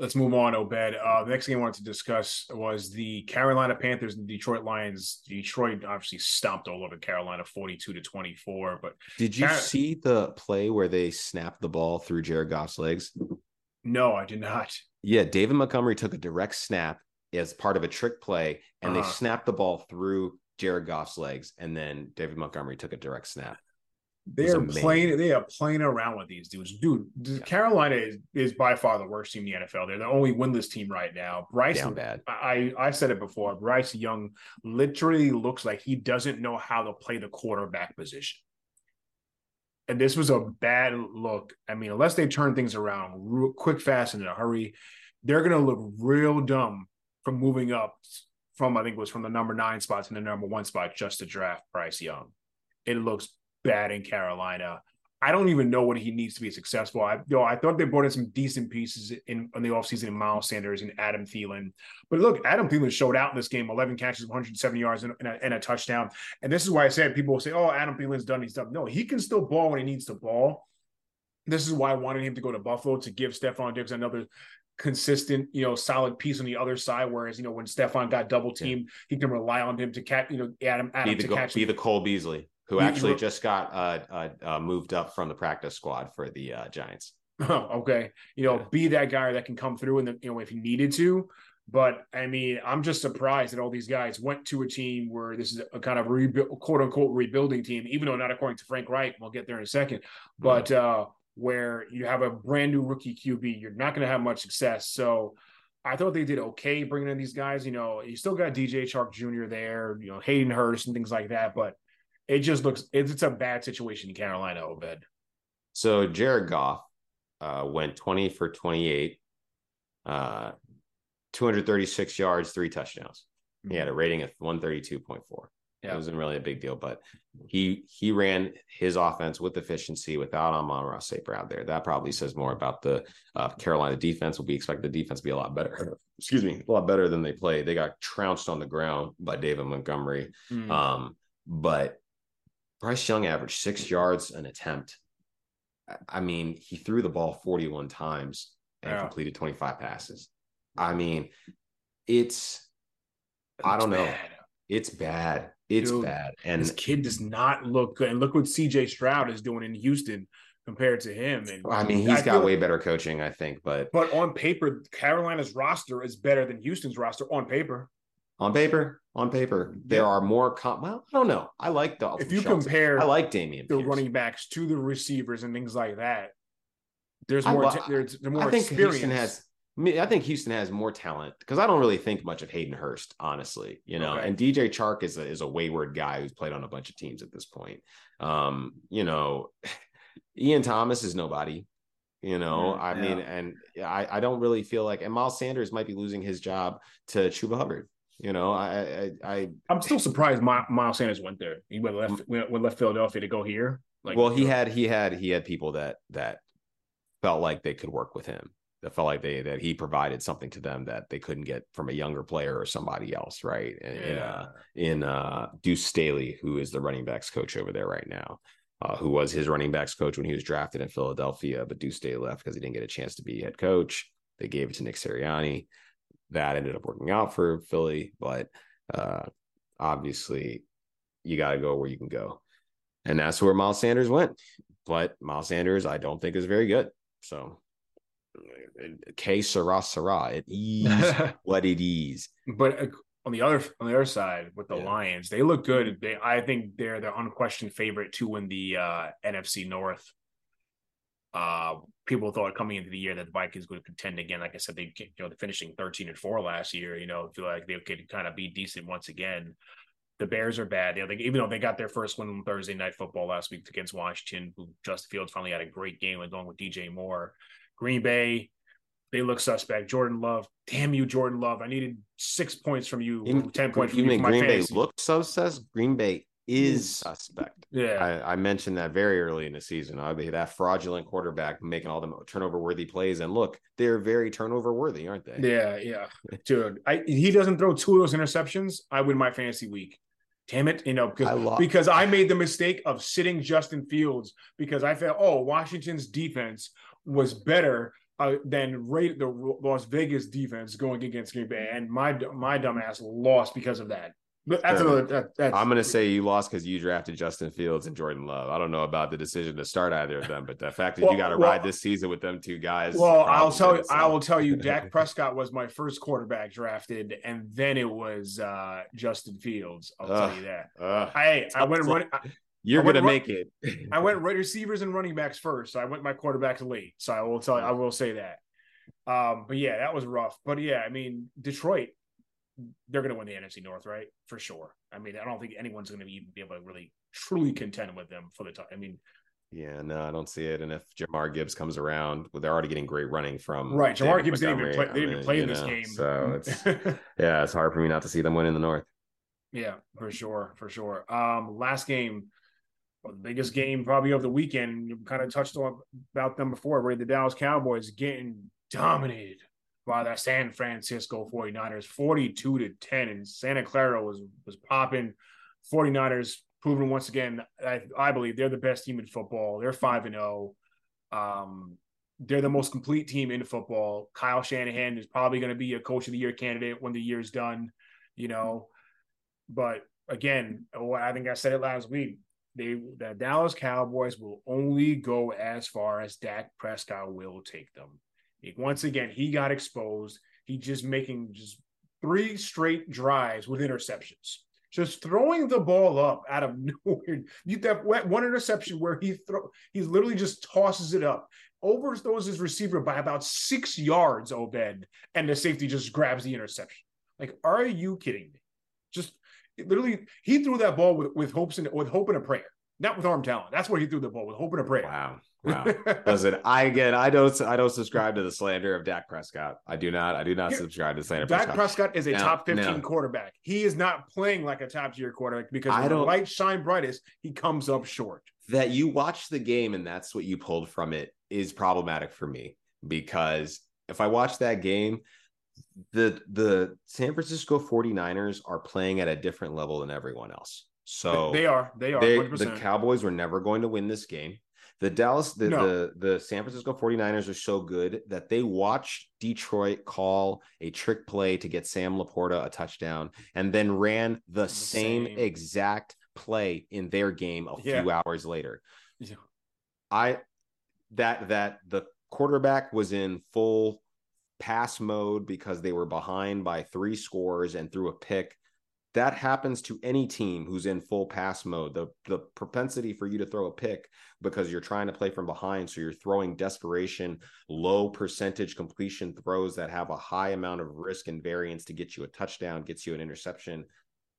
Let's move on, Obed. Uh, the next thing I wanted to discuss was the Carolina Panthers and Detroit Lions. Detroit obviously stomped all over Carolina 42 to 24. But did you Car- see the play where they snapped the ball through Jared Goff's legs? No, I did not. Yeah, David Montgomery took a direct snap as part of a trick play, and uh-huh. they snapped the ball through Jared Goff's legs, and then David Montgomery took a direct snap. They are playing. They are playing around with these dudes, dude. Yeah. Carolina is, is by far the worst team in the NFL. They're the only winless team right now. Bryce, Down bad. I I said it before. Bryce Young literally looks like he doesn't know how to play the quarterback position. And this was a bad look. I mean, unless they turn things around real quick, fast, and in a hurry, they're going to look real dumb from moving up from I think it was from the number nine spot to the number one spot just to draft Bryce Young. It looks bad in Carolina. I don't even know what he needs to be successful. I you know, I thought they brought in some decent pieces in, in the offseason in Miles Sanders and Adam Thielen. But look, Adam Thielen showed out in this game 11 catches, 170 yards, and, and, a, and a touchdown. And this is why I said people will say, oh, Adam Thielen's done his stuff. No, he can still ball when he needs to ball. This is why I wanted him to go to Buffalo to give Stefon Diggs another consistent, you know, solid piece on the other side. Whereas, you know, when Stefon got double teamed, yeah. he can rely on him to catch, you know, Adam, Adam be the, to catch. Be the Cole Beasley, who he, actually he, just got uh, uh, uh, moved up from the practice squad for the uh, Giants. Oh, okay. You know, yeah. be that guy that can come through and you know if he needed to. But I mean, I'm just surprised that all these guys went to a team where this is a kind of rebuild, quote unquote rebuilding team, even though not according to Frank Reich. We'll get there in a second. But uh, where you have a brand new rookie QB, you're not going to have much success. So I thought they did okay bringing in these guys. You know, you still got DJ Chark Jr. there, you know, Hayden Hurst and things like that, but it just looks it's, a bad situation in Carolina, Obed. So Jared Goff uh, went 20 for 28, uh, 236 yards, three touchdowns. He had a rating of 132.4. Yeah. It wasn't really a big deal, but he he ran his offense with efficiency without Amon-Ra St. Brown there. That probably says more about the uh, Carolina defense. Will We expect the defense to be a lot better. Excuse me, a lot better than they played. They got trounced on the ground by David Montgomery. Mm. Um, but Bryce Young averaged six yards an attempt. I mean, he threw the ball 41 times and yeah. completed 25 passes. I mean, it's, it's I don't bad. know. It's bad. It's Dude, bad. And this kid does not look good. And look what CJ Stroud is doing in Houston compared to him. And I mean, he's I got way better coaching, I think. But but on paper, Carolina's roster is better than Houston's roster on paper. On paper, on paper, there yeah. are more. Com- well, I don't know. I like the. If you Schultz. compare, I like Dameon. The Pierce. running backs to the receivers and things like that. There's more. I, there's, there's more. I think experience. Houston has I think Houston has more talent because I don't really think much of Hayden Hurst, honestly. You know, okay. and DJ Chark is a, is a wayward guy who's played on a bunch of teams at this point. Um, you know, Ian Thomas is nobody. You know, mm, I mean, and I, I don't really feel like, and Miles Sanders might be losing his job to Chuba Hubbard. You know, I, I, I am still surprised Miles Sanders went there. He went left, went, went left Philadelphia to go here. Like, well, he had, he had, he had people that that felt like they could work with him that felt like they that he provided something to them that they couldn't get from a younger player or somebody else, right? And, yeah. In uh, in uh, Deuce Staley, who is the running backs coach over there right now, uh, who was his running backs coach when he was drafted in Philadelphia, but Deuce Staley left because he didn't get a chance to be head coach. They gave it to Nick Sirianni. That ended up working out for Philly, but uh, obviously you got to go where you can go. And that's where Miles Sanders went. But Miles Sanders, I don't think is very good. So K Sarah Sarah. It is what it is. But uh, on the other on the other side with the yeah. Lions, they look good. They I think they're the unquestioned favorite to win the uh, NFC North. Uh, people thought coming into the year that the Vikings would contend again. Like I said, they you know they're finishing thirteen and four last year. You know, feel like they could kind of be decent once again. The Bears are bad. You know, they, even though they got their first win on Thursday night football last week against Washington, who Justin Fields finally had a great game along with DJ Moore. Green Bay, they look suspect. Jordan Love, damn you, Jordan Love. I needed six points from you, In, ten points from you. you. Green. Bay looked suspect. Green Bay is suspect. Yeah, I, I, mentioned that very early in the season. I mean, that fraudulent quarterback making all the turnover worthy plays, and look, they're very turnover worthy, aren't they? Yeah, yeah, dude. I he doesn't throw two of those interceptions. I win my fantasy week. Damn it, you know, because I because I made the mistake of sitting Justin Fields because I felt oh Washington's defense was better uh, than rate the Las Vegas defense going against Green Bay, and my my dumbass lost because of that. But that's another. That, I'm going to say you lost because you drafted Justin Fields and Jordan Love. I don't know about the decision to start either of them, but the fact that well, you got to well, ride this season with them two guys. Well, I'll tell you. So. I will tell you. Dak Prescott was my first quarterback drafted, and then it was uh, Justin Fields. I'll uh, tell you that. Uh, I I went running. You're going to make it. I went right receivers and running backs first. So I went my quarterbacks late. So I will tell. you, I will say that. Um, but yeah, that was rough. But yeah, I mean, Detroit they're going to win the NFC North, right? For sure. I mean, I don't think anyone's going to be, be able to really truly contend with them for the time. I mean, yeah, no, I don't see it. And if Jahmyr Gibbs comes around, well, they're already getting great running from right. Jahmyr Gibbs didn't even play, they didn't play in this know, game, so it's yeah, it's hard for me not to see them win in the North. Yeah, for sure, for sure. Um, last game, well, the biggest game probably of the weekend. You kind of touched on about them before, where the Dallas Cowboys getting dominated by the San Francisco 49ers, 42 to 10. And Santa Clara was was popping. 49ers proving once again, I, I believe they're the best team in football. They're 5 and 0. Um, they're the most complete team in football. Kyle Shanahan is probably going to be a coach of the year candidate when the year's done, you know. But again, I think I said it last week. They the Dallas Cowboys will only go as far as Dak Prescott will take them. Once again, he got exposed. He just making just three straight drives with interceptions. Just throwing the ball up out of nowhere. You that one interception where he throw he literally just tosses it up, overthrows his receiver by about six yards, Obed, and the safety just grabs the interception. Like, are you kidding me? Literally, he threw that ball with, with hopes and with hope and a prayer, not with arm talent. That's where he threw the ball with hope and a prayer. Wow. Wow. Listen, I again, I don't, I don't subscribe to the slander of Dak Prescott. I do not, I do not subscribe to slander. Dak Prescott, Prescott is a top fifteen quarterback. He is not playing like a top tier quarterback because I don't, the light shine brightest, he comes up short. That you watch the game and that's what you pulled from it is problematic for me because if I watch that game, the the San Francisco 49ers are playing at a different level than everyone else. So they are, they are. They, the Cowboys were never going to win this game. The Dallas, the, no. the the San Francisco 49ers are so good that they watched Detroit call a trick play to get Sam LaPorta a touchdown and then ran the, the same, same, exact play in their game a yeah. few hours later. Yeah. I that that the quarterback was in full pass mode because they were behind by three scores and threw a pick that happens to any team who's in full pass mode. The the propensity for you to throw a pick because you're trying to play from behind, so you're throwing desperation, low percentage completion throws that have a high amount of risk and variance to get you a touchdown, gets you an interception.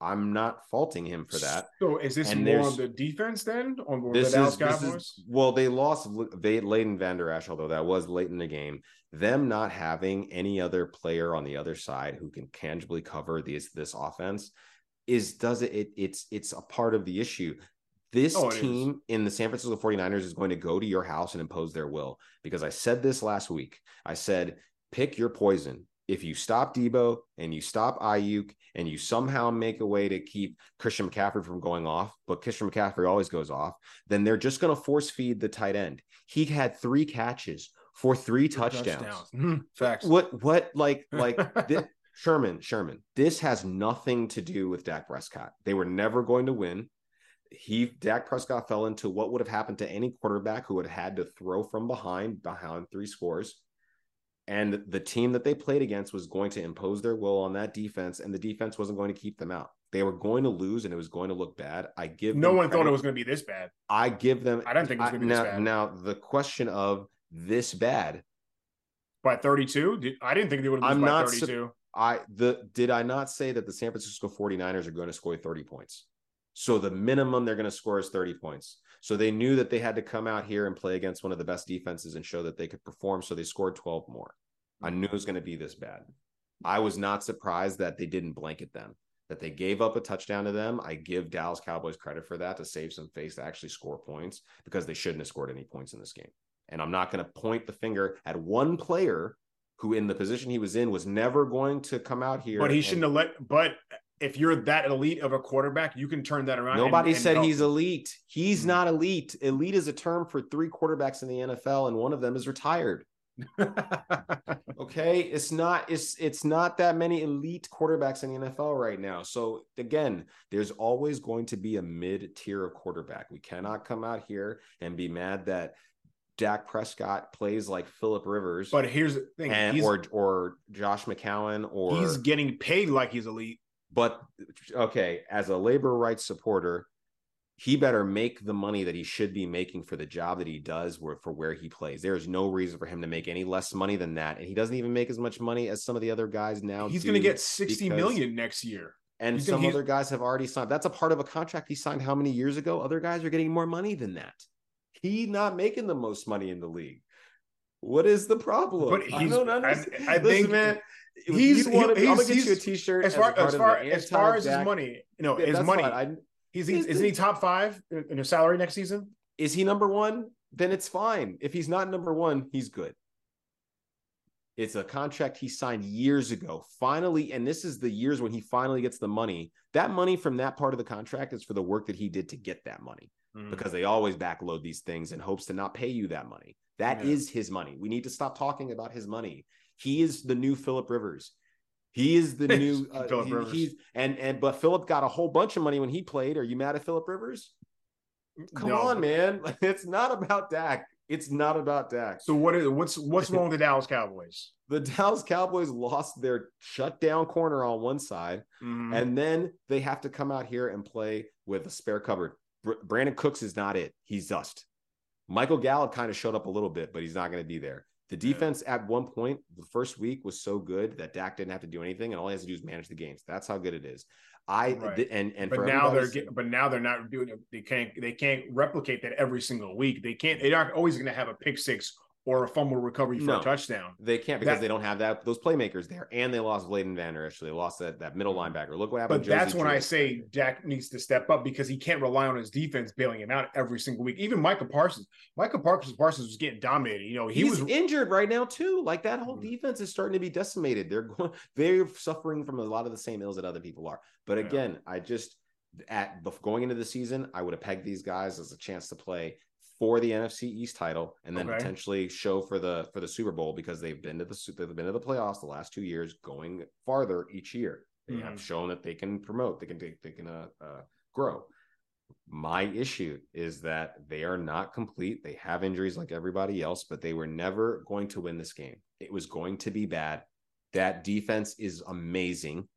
I'm not faulting him for that. So is this and more on the defense then on this the Dallas Cowboys? Is, well, they lost they Leighton Vander Esch, although that was late in the game. Them not having any other player on the other side who can tangibly cover these this offense is does it, it it's it's a part of the issue. This oh, team is. in the San Francisco 49ers is going to go to your house and impose their will because I said this last week. I said, pick your poison if you stop Deebo and you stop Aiyuk and you somehow make a way to keep Christian McCaffrey from going off, but Christian McCaffrey always goes off, then they're just going to force feed the tight end. He had three catches for three touchdowns. touchdowns. Mm-hmm. Facts. What what like like th- Sherman Sherman. This has nothing to do with Dak Prescott. They were never going to win. He Dak Prescott fell into what would have happened to any quarterback who had had to throw from behind behind three scores and the team that they played against was going to impose their will on that defense, and the defense wasn't going to keep them out. They were going to lose and it was going to look bad. I give no one thought it was going to be this bad. I give them. I didn't think it was gonna be this now, bad. now the question of this bad. By 32, I didn't think they would lose I'm by not 32. I the did I not say that the San Francisco 49ers are going to score 30 points? So the minimum they're going to score is 30 points. So they knew that they had to come out here and play against one of the best defenses and show that they could perform. So they scored 12 more. I knew it was going to be this bad. I was not surprised that they didn't blanket them, that they gave up a touchdown to them. I give Dallas Cowboys credit for that to save some face to actually score points because they shouldn't have scored any points in this game. And I'm not going to point the finger at one player who, in the position he was in, was never going to come out here. But he and- shouldn't have let. But if you're that elite of a quarterback, you can turn that around. Nobody and said help. he's elite. He's Mhm. not elite. Elite is a term for three quarterbacks in the NFL, and one of them is retired. Okay, it's not it's it's not that many elite quarterbacks in the NFL right now. So again, there's always going to be a mid tier of quarterback. We cannot come out here and be mad that Dak Prescott plays like Philip Rivers but here's the thing: and, or or Josh McCown or he's getting paid like he's elite. But okay, as a labor rights supporter, he better make the money that he should be making for the job that he does where, for where he plays. There is no reason for him to make any less money than that. And he doesn't even make as much money as some of the other guys now. He's going to get sixty because- million next year. and some he's- other guys have already signed. That's a part of a contract he signed how many years ago? Other guys are getting more money than that. He's not making the most money in the league. What is the problem? But I don't I- I Listen, think man. He's- you wanna- he- I'm gonna he's- get you a he's- T-shirt As far a part as far as far as his money, you know, Yeah, his money. I- He's, he's He's isn't he top five in his salary next season? Is he number one? Then it's fine. If he's not number one, he's good. It's a contract he signed years ago. Finally, and this is the years when he finally gets the money. That money from that part of the contract is for the work that he did to get that money Mm. because they always backload these things in hopes to not pay you that money. That is Yeah. his money. We need to stop talking about his money. He is the new Philip Rivers. He is the new uh, Philip he- Rivers. he's and and but Philip got a whole bunch of money when he played. Are you mad at Philip Rivers? Come No. on, man. It's not about Dak. It's not about Dak. So what is what's what's wrong with the Dallas Cowboys? The Dallas Cowboys lost their shutdown corner on one side, Mhm. and then they have to come out here and play with a spare cupboard. Br- Brandin Cooks is not it. He's dust. Michael Gallup kind of showed up a little bit, but he's not going to be there. The Yeah. defense at one point, the first week was so good that Dak didn't have to do anything, and all he has to do is manage the games. That's how good it is. I Right. th- and and but for now they're everybody- get, but now they're not doing it. They can't they can't replicate that every single week. They can't. They're not always going to have a pick six or a fumble recovery for No. a touchdown. They can't because That- they don't have that those playmakers there, and they lost Leighton Vander Esch. They lost that that middle linebacker. Look what happened. But that's when I say Dak needs to step up because he can't rely on his defense bailing him out every single week. Even Micah Parsons, Micah Parsons, Parsons was getting dominated. You know, he he's was injured right now too. Like that whole Mhm. defense is starting to be decimated. They're going, they're suffering from a lot of the same ills that other people are. But Yeah. again, I just at going into the season, I would have pegged these guys as a chance to play for the NFC East title and then Okay. potentially show for the for the Super Bowl because they've been to the they've been to the playoffs the last two years, going farther each year. They have Mhm. shown that they can promote, they can they, they can uh, uh, grow. My issue is that they are not complete. They have injuries like everybody else, but they were never going to win this game. It was going to be bad. That defense is amazing,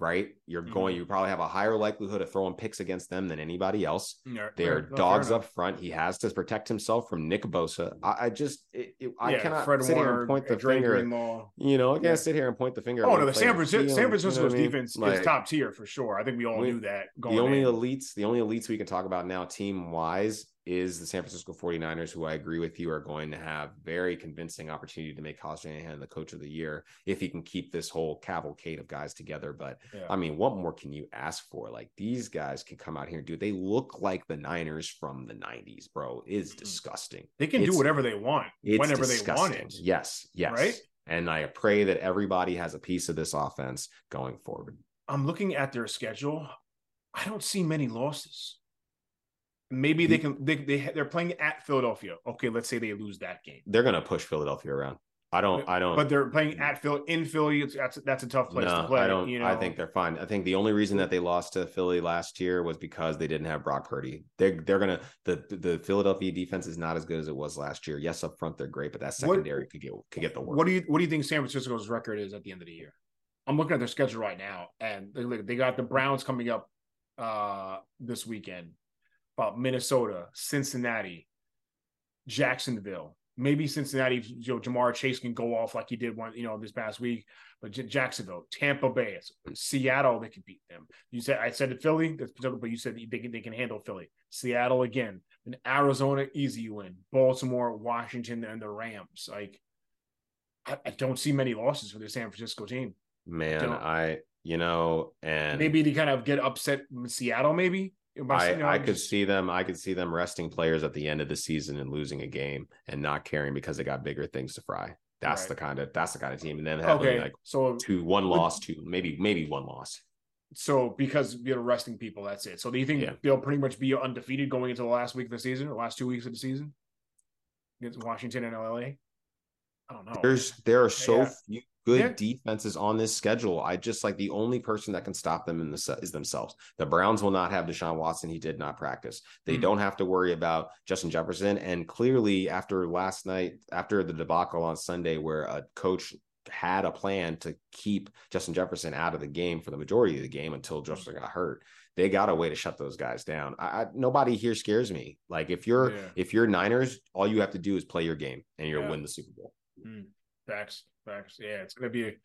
right? You're going, Mhm. you probably have a higher likelihood of throwing picks against them than anybody else. Yeah, They're no, dogs up front. He has to protect himself from Nick Bosa. I, I just, it, it- I Yeah, cannot Fred sit here and point the Dre finger. Greenlaw. You know, I can't Yeah. sit here and point the finger. Oh no, the San Francisco, San you know Francisco's I mean? defense Like, is top tier for sure. I think we all we- knew that going the only in. elites, the only elites we can talk about now, team wise, is the San Francisco 49ers, who I agree with you are going to have very convincing opportunity to make Kyle Shanahan the coach of the year if he can keep this whole cavalcade of guys together. But Yeah. I mean, what more can you ask for? Like these guys can come out here and do. They look like the Niners from the 90s, bro. Is Mhm. disgusting. they can do whatever they want whenever disgusting. they want it. Yes, yes. Right? And I pray that everybody has a piece of this offense going forward. I'm looking at their schedule. I don't see many losses. Maybe they can. They they they're playing at Philadelphia. Okay, let's say they lose that game, They're going to push Philadelphia around. I don't. I don't. but they're playing at Phil in Philly. It's, that's that's a tough place no, to play. I don't. You know, I think they're fine. I think the only reason that they lost to Philly last year was because they didn't have Brock Purdy. They're they're gonna the the Philadelphia defense is not as good as it was last year. Yes, up front they're great, but that What- secondary could get could get the work. What do you what do you think San Francisco's record is at the end of the year? I'm looking at their schedule right now, and they they got the Browns coming up uh this weekend, about Minnesota, Cincinnati, Jacksonville. Maybe Cincinnati, you know, Ja'Marr Chase can go off like he did one, you know, this past week. But Jacksonville, Tampa Bay, Seattle, they can beat them. You said I said to Philly, that's but you said they can they can handle Philly. Seattle again, and Arizona, easy win. Baltimore, Washington, and the Rams. Like I, I don't see many losses for the San Francisco team. Man, I, I you know, and maybe to kind of get upset Seattle, maybe. I, you know, I could just... see them. I could see them resting players at the end of the season and losing a game and not caring because they got bigger things to fry. That's right. the kind of that's the kind of team. And then having okay. like so two one loss, two maybe maybe one loss. So because you're resting people, that's it. So do you think yeah. they'll pretty much be undefeated going into the last week of the season, the last two weeks of the season against Washington and LA? I don't know. There's there are so yeah. few good defenses on this schedule. I just like the only person that can stop them in the is themselves. The Browns will not have Deshaun Watson. He did not practice. They mm-hmm. don't have to worry about Justin Jefferson. And clearly, after last night, after the debacle on Sunday, where a coach had a plan to keep Justin Jefferson out of the game for the majority of the game until Justin got hurt. They got a way to shut those guys down. I, I nobody here scares me. Like if you're yeah. if you're Niners, all you have to do is play your game and you'll yeah. win the Super Bowl. Mm. Facts. Facts. Yeah, it's going to be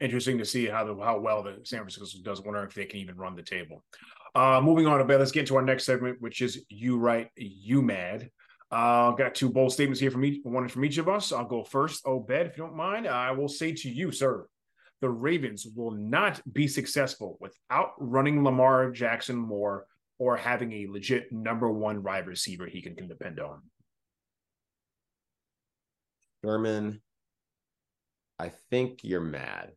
interesting to see how the how well the San Francisco does. Wonder if they can even run the table. Uh, moving on a bit, let's get to our next segment, which is you right, you mad. Uh, got two bold statements here from each one from each of us. I'll go first. Obed, if you don't mind, I will say to you, sir, the Ravens will not be successful without running Lamar Jackson more or having a legit number one wide receiver he can, can depend on. Sherman, I think you're mad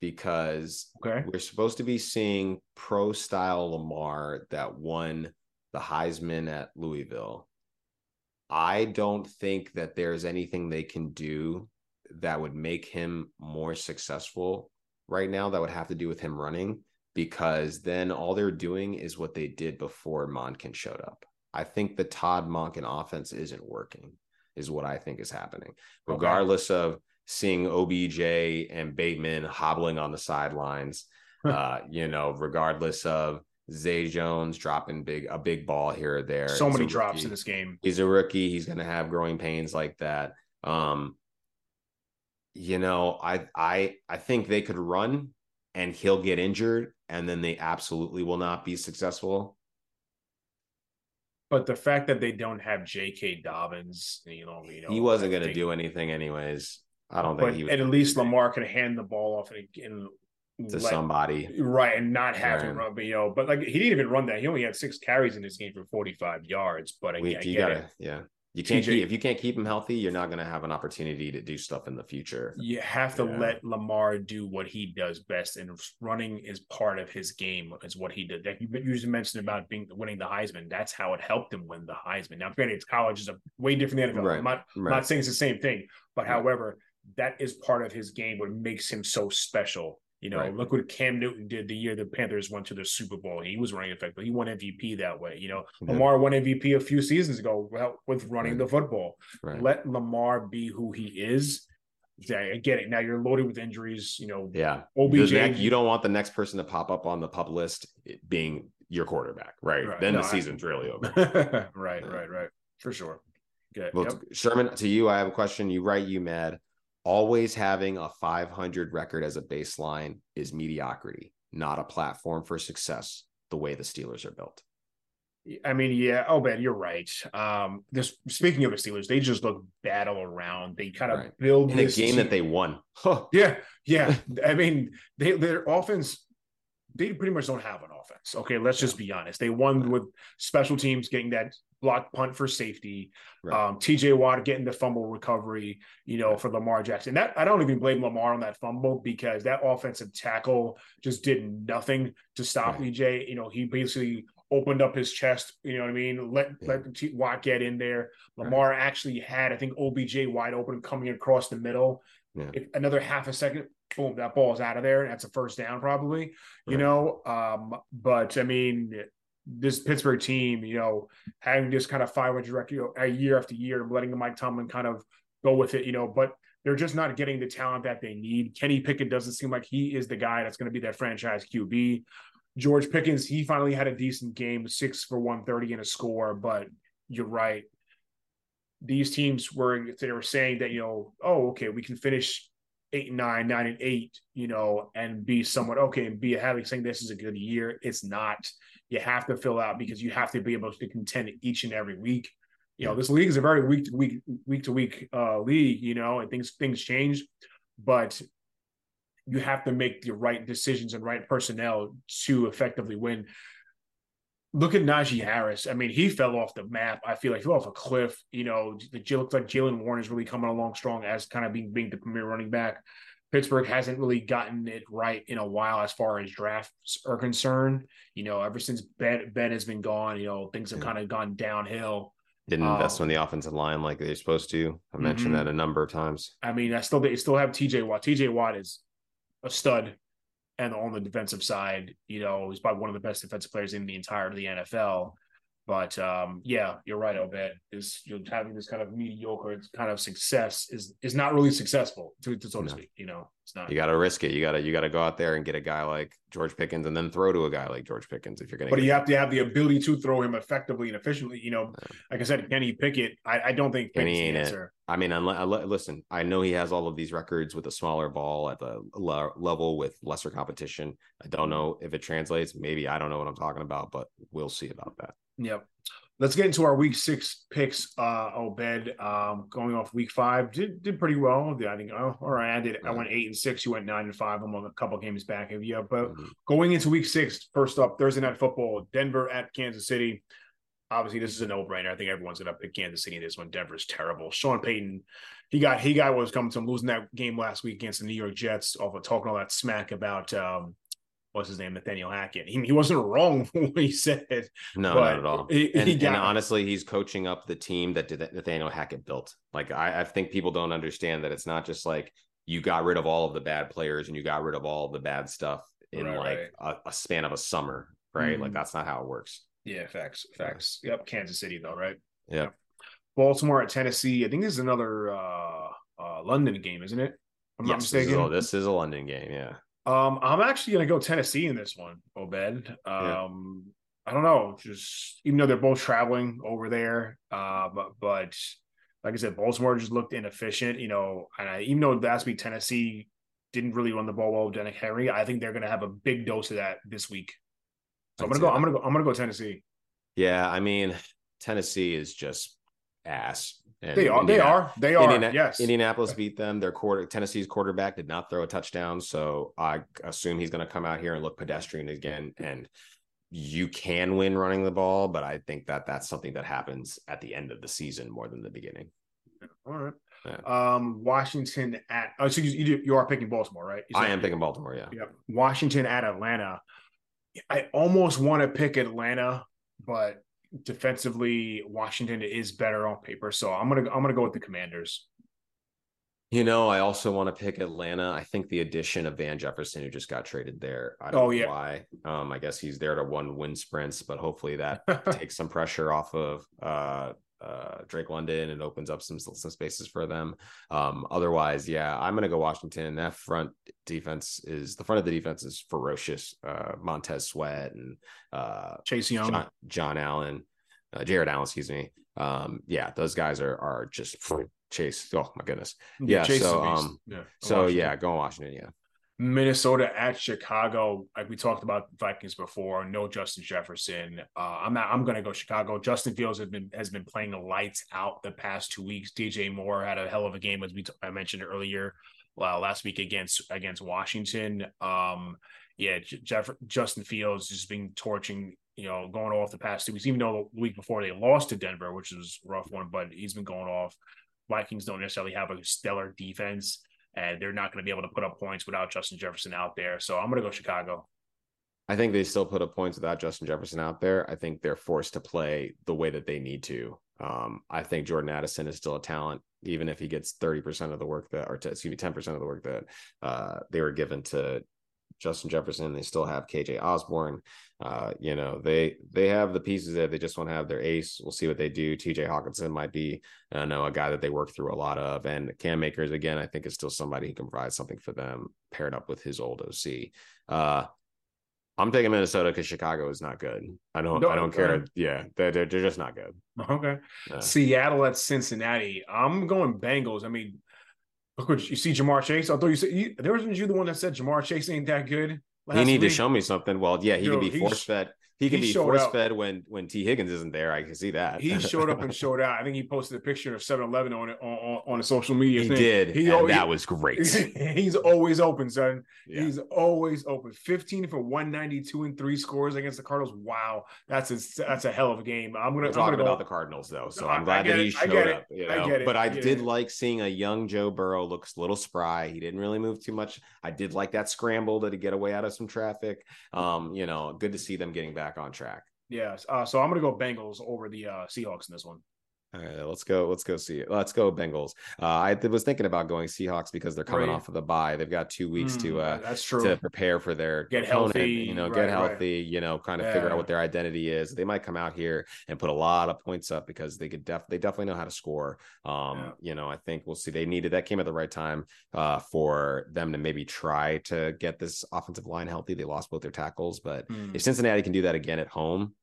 because okay. we're supposed to be seeing pro style Lamar that won the Heisman at Louisville. I don't think that there's anything they can do that would make him more successful right now that would have to do with him running because then all they're doing is what they did before Monken showed up. I think the Todd Monken offense isn't working, is what I think is happening. Regardless okay. of seeing OBJ and Bateman hobbling on the sidelines, uh, you know, regardless of Zay Jones dropping big a big ball here or there. So many drops in this game. He's a rookie. He's going to have growing pains like that. Um, you know, I I I think they could run and he'll get injured and then they absolutely will not be successful. But the fact that they don't have J.K. Dobbins, you know, you know he wasn't going to do anything anyways. I don't think he was. at least Lamar could hand the ball off and, and to let, somebody, right, and not have right. to run. But, you know, but like he didn't even run that. He only had six carries in this game for forty-five yards. But we, I, you gotta, it. yeah. You can't TJ, keep, if you can't keep him healthy, you're not going to have an opportunity to do stuff in the future. You have to yeah. let Lamar do what he does best, and running is part of his game. Is what he did. Like you just mentioned about being winning the Heisman. That's how it helped him win the Heisman. Now, granted, college is a way different than NFL. Right. I'm not, right. not saying it's the same thing, but right. however, that is part of his game. What makes him so special you know, right. look what Cam Newton did the year the Panthers went to the Super Bowl. He was running effective. He won MVP that way. You know, yeah. Lamar won MVP a few seasons ago with running right. the football. Right. Let Lamar be who he is. I get it. Now you're loaded with injuries. You know, yeah. OBJ, next, you don't want the next person to pop up on the PUP list eh, being your quarterback, right? right. Then no, the season's I, really over. right, right, right, for sure. Good. Well, yep. Sherman, to you, I have a question. You right you mad always having a 500 record as a baseline is mediocrity, not a platform for success the way the Steelers are built. I mean, yeah. Oh, man, you're right. Um, this speaking of the Steelers, they just look battle around. They kind of right. build in a game team. that they won. Huh. Yeah, yeah. I mean, they their offense. They pretty much don't have an offense. Okay, let's just be honest. They won right. with special teams getting that block punt for safety. Right. Um, TJ Watt getting the fumble recovery, you know, for Lamar Jackson. That I don't even blame Lamar on that fumble because that offensive tackle just did nothing to stop right. EJ. You know, he basically opened up his chest. You know what I mean? Let yeah. let T- Watt get in there. Lamar right. actually had, I think, OBJ wide open coming across the middle. Yeah. If another half a second, boom, that ball's out of there. That's a first down, probably. You know, um, but I mean, this Pittsburgh team, you know, having this kind of 500 record you know, year after year, letting Mike Tomlin kind of go with it, you know, but they're just not getting the talent that they need. Kenny Pickett doesn't seem like he is the guy that's going to be that franchise QB. George Pickens, he finally had a decent game, six for 130 and a score, but you're right. These teams were they were saying that, you know, oh, okay, we can finish eight and nine, nine and eight, you know, and be somewhat okay and be having saying this is a good year. It's not. You have to fill out because you have to be able to contend each and every week. You know, this league is a very week to week, week to week uh, league. You know, and things things change, but you have to make the right decisions and right personnel to effectively win. Look at Najee Harris. I mean, he fell off the map. I feel like he fell off a cliff. You know, it looks like Jaylen Warren is really coming along strong as kind of being being the premier running back. Pittsburgh hasn't really gotten it right in a while as far as drafts are concerned. You know, ever since Ben Ben has been gone, you know, things have kind of gone downhill. Didn't invest um, in the offensive line like they're supposed to. I mentioned mm-hmm. that a number of times. I mean, I still they still have TJ Watt. TJ Watt is a stud, and on the defensive side, you know, he's probably one of the best defensive players in the entire of the NFL. But um, yeah, you're right, Obed. Is you know, having this kind of mediocre kind of success is is not really successful, to, to so to no. speak. You know, it's not. You got to risk it. You got to you got to go out there and get a guy like George Pickens, and then throw to a guy like George Pickens if you're going to. But you have to have the ability to throw him effectively and efficiently. You know, like I said, Kenny Pickett. I, I don't think Kenny ain't it. I mean, unless, listen, I know he has all of these records with a smaller ball at the level with lesser competition. I don't know if it translates. Maybe I don't know what I'm talking about, but we'll see about that. Yep. Let's get into our week six picks. Uh, Obed, um, going off week five, did did pretty well. I think. Oh, all right, I did. I went eight and six. You went nine and five. I'm a couple games back of you. But mm-hmm. going into week six, first up, Thursday night football, Denver at Kansas City. Obviously, this is a no brainer. I think everyone's gonna pick Kansas City. This one, Denver's terrible. Sean Payton, he got he got what was coming to him losing that game last week against the New York Jets. Off of talking all that smack about um, what's his name, Nathaniel Hackett. He, he wasn't wrong for what he said. No, not at all. He, and, he and, honestly, he's coaching up the team that Nathaniel Hackett built. Like I, I, think people don't understand that it's not just like you got rid of all of the bad players and you got rid of all of the bad stuff in right, like right. A, a, span of a summer, right? Mm-hmm. Like that's not how it works. Yeah, facts, facts. Yep, Kansas City though, right? Yeah. Yep. Baltimore at Tennessee. I think this is another uh, uh, London game, isn't it? I'm yes, not mistaken. This is, a, this is a London game, yeah. Um, I'm actually gonna go Tennessee in this one, Obed. Um, yeah. I don't know, just even though they're both traveling over there, uh, but but like I said, Baltimore just looked inefficient, you know. And I, even though last week Tennessee didn't really run the ball well with Derrick Henry, I think they're gonna have a big dose of that this week. So I'm gonna go. That. I'm gonna go. I'm gonna go Tennessee. Yeah, I mean, Tennessee is just ass. And they are. Indiana- they are. They are. Indiana- yes. Indianapolis beat them. Their quarter Tennessee's quarterback did not throw a touchdown, so I assume he's going to come out here and look pedestrian again. And you can win running the ball, but I think that that's something that happens at the end of the season more than the beginning. All right. Yeah. Um, Washington at oh, so you, you, you are picking Baltimore, right? I am picking Baltimore. Yeah. Yep. Washington at Atlanta. I almost want to pick Atlanta, but defensively, Washington is better on paper. So I'm gonna I'm gonna go with the Commanders. You know, I also want to pick Atlanta. I think the addition of Van Jefferson, who just got traded there, I don't oh, know yeah. why. Um, I guess he's there to one win sprints, but hopefully that takes some pressure off of uh, uh, Drake London and opens up some some spaces for them. Um, otherwise, yeah, I'm gonna go Washington. That front defense is the front of the defense is ferocious. Uh, Montez Sweat and uh, Chase Young, John, John Allen, uh, Jared Allen, excuse me. Um, yeah, those guys are are just Chase. Oh my goodness. Yeah. Chase so um, yeah, so Washington. yeah, going Washington. Yeah. Minnesota at Chicago. Like we talked about Vikings before, no Justin Jefferson. Uh, I'm not. I'm going to go Chicago. Justin Fields has been has been playing lights out the past two weeks. DJ Moore had a hell of a game as we t- I mentioned earlier uh, last week against against Washington. Um, yeah, Jeff, Justin Fields has been torching. You know, going off the past two weeks. Even though the week before they lost to Denver, which was a rough one, but he's been going off. Vikings don't necessarily have a stellar defense and they're not going to be able to put up points without Justin Jefferson out there. So I'm going to go Chicago. I think they still put up points without Justin Jefferson out there. I think they're forced to play the way that they need to. Um, I think Jordan Addison is still a talent, even if he gets 30% of the work that, or excuse me, 10% of the work that uh, they were given to Justin Jefferson. They still have KJ Osborn. Uh, you know, they they have the pieces there. They just want to have their ace. We'll see what they do. TJ Hockenson might be, I know, a guy that they work through a lot of. And Cam Akers, again, I think is still somebody who can provide something for them paired up with his old OC. Uh, I'm taking Minnesota because Chicago is not good. I don't. No, I don't care. Yeah, they're, they're, they're just not good. Okay. Seattle at Cincinnati. I'm going Bengals. I mean, look what you see, Ja'Marr Chase. Although you said you, there wasn't you the one that said Ja'Marr Chase ain't that good. He need week. to show me something. Well, yeah, he Yo, can be force fed. He can he be force up. fed when when Tee Higgins isn't there. I can see that. he showed up and showed out. I think he posted a picture of 7-Eleven on it on, on, a social media. He thing. did. He, and that was great. he's always open, son. Yeah. He's always open. 15 for 192 and three scores against the Cardinals. Wow, that's a that's a hell of a game. I'm gonna We're talking about the Cardinals though, so I'm glad that he showed up. You know? I get it. but I did like seeing a young Joe Burrow looks a little spry. He didn't really move too much. I did like that scramble to get away out of some traffic. Um, you know, good to see them getting back on track. Yes. Uh, so I'm going to go Bengals over the uh, Seahawks in this one. All right, let's go. Let's go see. Let's go Bengals. Uh, I was thinking about going Seahawks because they're coming right. off of the bye. They've got two weeks mm, to uh, that's true to prepare for their get opponent, healthy. You know, right, get healthy. Right. You know, kind of yeah. figure out what their identity is. They might come out here and put a lot of points up because they could def they definitely know how to score. Um, yeah. you know, I think we'll see. They needed that came at the right time uh, for them to maybe try to get this offensive line healthy. They lost both their tackles, but mm. if Cincinnati can do that again at home,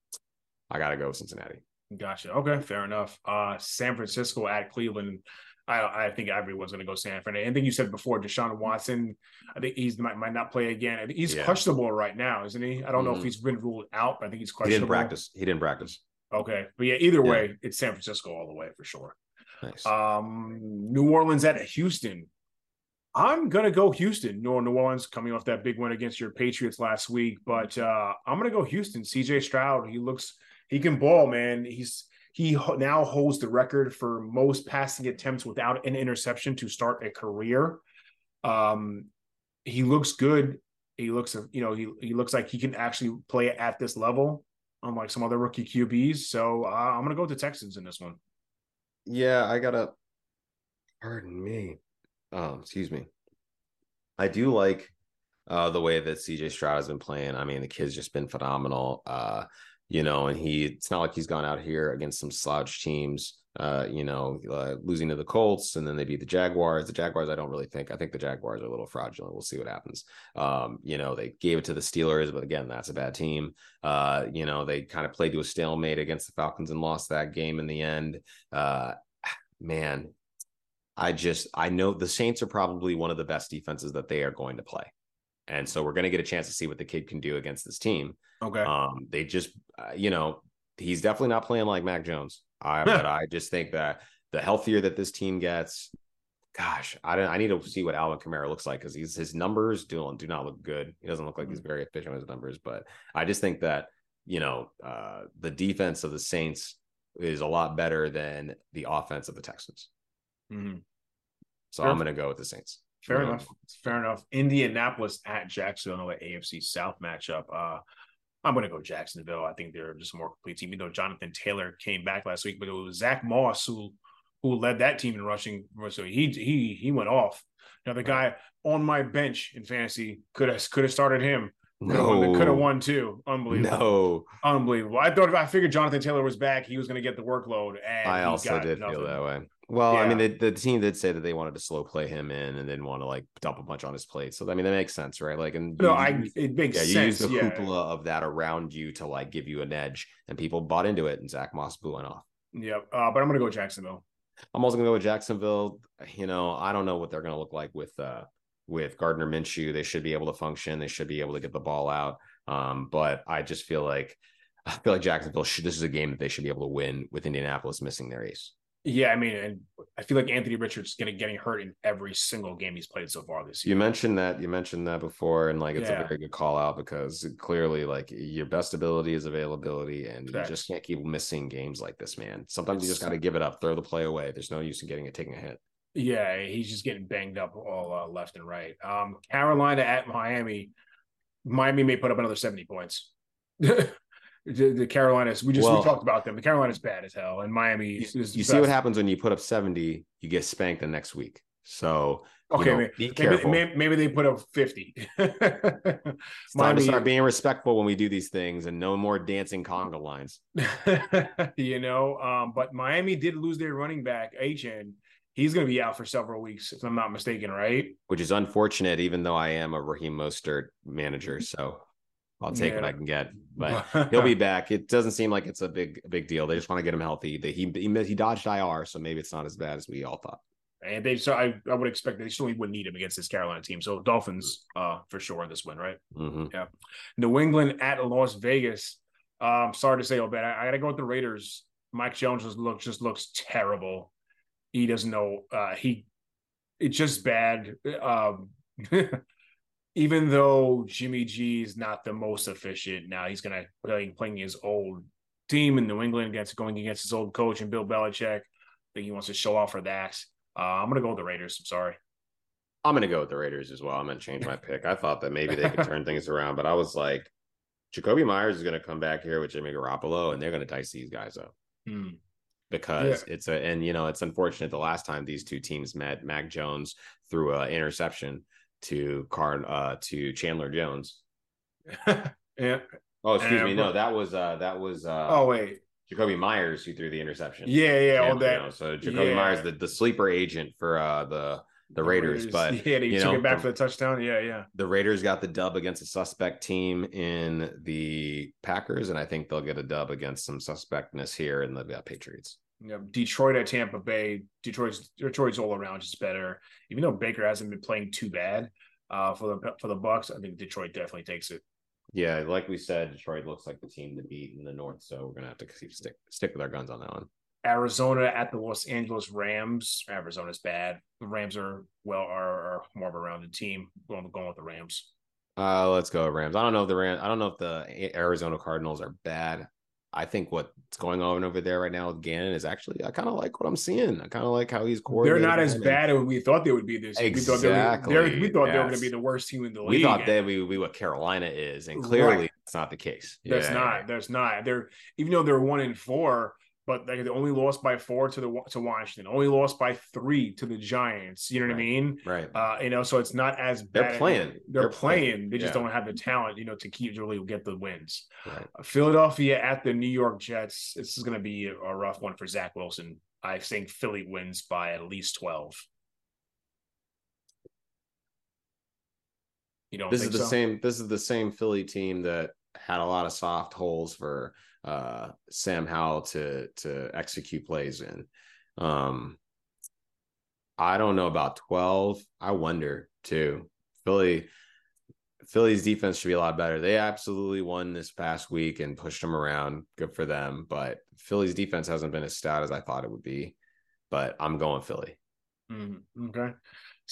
I gotta go Cincinnati. Gotcha. Okay, fair enough. Uh, San Francisco at Cleveland. I, I think everyone's going to go San Fran. I think you said before, Deshaun Watson. I think he's might, might not play again. I think he's yeah. questionable right now, isn't he? I don't mm-hmm. know if mm-hmm. he's been ruled out. I think he's questionable. He didn't practice. He didn't practice. Okay, but yeah, either way, yeah. it's San Francisco all the way for sure. Nice. Um, New Orleans at Houston. I'm gonna go Houston. New Orleans coming off that big win against your Patriots last week, but uh, I'm gonna go Houston. CJ Stroud. He looks he can ball, man. He's he now holds the record for most passing attempts without an interception to start a career. Um, he looks good. He looks, you know, he he looks like he can actually play at this level, unlike some other rookie QBs. So uh, I'm gonna go with the Texans in this one. Yeah, I gotta. Pardon me. Oh, excuse me. I do like uh, the way that CJ Stroud has been playing. I mean, the kid's just been phenomenal. Uh, you know, and he it's not like he's gone out here against some slouch teams. Uh, you know, uh, losing to the Colts and then they beat the Jaguars. The Jaguars, I don't really think. I think the Jaguars are a little fraudulent. We'll see what happens. Um, you know, they gave it to the Steelers, but again, that's a bad team. Uh, you know, they kind of played to a stalemate against the Falcons and lost that game in the end. Uh, man, I just I know the Saints are probably one of the best defenses that they are going to play. And so we're going to get a chance to see what the kid can do against this team. Okay. Um, they just, uh, you know, he's definitely not playing like Mac Jones. I, but I just think that the healthier that this team gets, gosh, I don't. I need to see what Alvin Kamara looks like because he's his numbers do do not look good. He doesn't look like he's mm-hmm. very efficient with his numbers. But I just think that you know uh, the defense of the Saints is a lot better than the offense of the Texans. Mm-hmm. So I'm going to go with the Saints. Fair enough. Fair enough. Indianapolis at Jacksonville, the AFC South matchup. Uh, I'm going to go Jacksonville. I think they're just a more complete team. Even though Jonathan Taylor came back last week, but it was Zach Moss who who led that team in rushing. So he he he went off. Now the guy on my bench in fantasy could have could have started him. No, could have won too. Unbelievable. No, unbelievable. I thought I figured Jonathan Taylor was back, he was going to get the workload. And I also did nothing. feel that way. Well, yeah. I mean, the, the team did say that they wanted to slow play him in and didn't want to like dump a bunch on his plate. So I mean, that makes sense, right? Like, and no, you, I it makes yeah, sense. You use the yeah. cupola of that around you to like give you an edge, and people bought into it, and Zach Moss blew it off. Yep, uh, but I'm gonna go Jacksonville. I'm also gonna go with Jacksonville. You know, I don't know what they're gonna look like with uh with Gardner Minshew. They should be able to function. They should be able to get the ball out. Um, but I just feel like I feel like Jacksonville should. This is a game that they should be able to win with Indianapolis missing their ace. Yeah, I mean, and I feel like Anthony Richards is getting getting hurt in every single game he's played so far this year. You mentioned that you mentioned that before, and like it's yeah. a very good call out because clearly, like your best ability is availability, and Correct. you just can't keep missing games like this, man. Sometimes it's, you just got to give it up, throw the play away. There's no use in getting it taking a hit. Yeah, he's just getting banged up all uh, left and right. Um, Carolina at Miami. Miami may put up another 70 points. the, the Carolinas. We just well, we talked about them. The Carolinas bad as hell, and Miami. You, you see what happens when you put up seventy, you get spanked the next week. So okay, know, maybe, be maybe, maybe, maybe they put up 50. It's time to start being respectful when we do these things and no more dancing conga lines. you know, um, but Miami did lose their running back, Achane. He's going to be out for several weeks, if I'm not mistaken, right? which is unfortunate, even though I am a Raheem Mostert manager. So I'll take what I can get, but he'll be back. It doesn't seem like it's a big, a big deal. They just want to get him healthy. They, he, he, he dodged IR, so maybe it's not as bad as we all thought. and they so I, I would expect they certainly wouldn't need him against this Carolina team. So Dolphins, uh, for sure in this win, right? hmm New England at Las Vegas. Um, sorry to say, bad. I, I got to go with the Raiders. Mac Jones just looks just looks terrible. He doesn't know. Uh, he it's just bad. Um, even though Jimmy G is not the most efficient now, he's gonna play playing his old team in New England against going against his old coach and Bill Belichick. I think he wants to show off for that. Uh, I'm gonna go with the Raiders. I'm sorry. I'm going to go with the Raiders as well. I'm going to change my pick. I thought that maybe they could turn things around, but I was like, Jakobi Meyers is going to come back here with Jimmy Garoppolo, and they're going to dice these guys up. Hmm. because it's a and you know it's unfortunate the last time these two teams met Mac Jones threw an interception to Car uh to Chandler Jones. yeah. Oh, excuse Uh, me, no, that was uh that was uh Oh wait. Jakobi Meyers who threw the interception. Yeah, yeah. All Chandler that. Jones. So Jakobi yeah. Meyers, the, the sleeper agent for uh the the Raiders, but yeah, they you took know, it back the- for the touchdown. Yeah, yeah. the Raiders got the dub against a suspect team in the Packers, and I think they'll get a dub against some suspectness here in the uh, Patriots. Yeah, Detroit at Tampa Bay. Detroit's Detroit's all around just better. Even though Baker hasn't been playing too bad uh, for the for the Bucs, I think Detroit definitely takes it. Yeah, like we said, Detroit looks like the team to beat in the North, so we're gonna have to keep stick stick with our guns on that one. Arizona at the Los Angeles Rams. Arizona's bad. The Rams are well are, are more of a rounded team. We're Going going with the Rams. Uh, let's go Rams. I don't know if the Rams. I don't know if the Arizona Cardinals are bad. I think what's going on over there right now with Gannon is actually I kind of like what I'm seeing. I kind of like how he's coordinating. They're not as bad as we thought they would be this. year. We thought they were, Exactly, we thought they were going to be the worst team in the league. We thought we would be what Carolina is, and clearly Right. that's not the case. That's Yeah. not. That's not. They're even though they're one in four, but they they only lost by four to the to Washington. Only lost by three to the Giants. You know what I mean? right. Uh, you know, so it's not as bad. They're playing. They're, They're playing. playing. They just Yeah. don't have the talent, you know, to keep to really get the wins. right. Philadelphia at the New York Jets. This is going to be a, a rough one for Zach Wilson. I think Philly wins by at least twelve. You don't. This is the so? same. This is the same Philly team that had a lot of soft holes for uh, Sam Howell to to execute plays in. Um, I don't know about twelve. I wonder too. Philly, Philly's defense should be a lot better. They absolutely won this past week and pushed them around. Good for them. But Philly's defense hasn't been as stout as I thought it would be. But I'm going Philly. Mm, okay.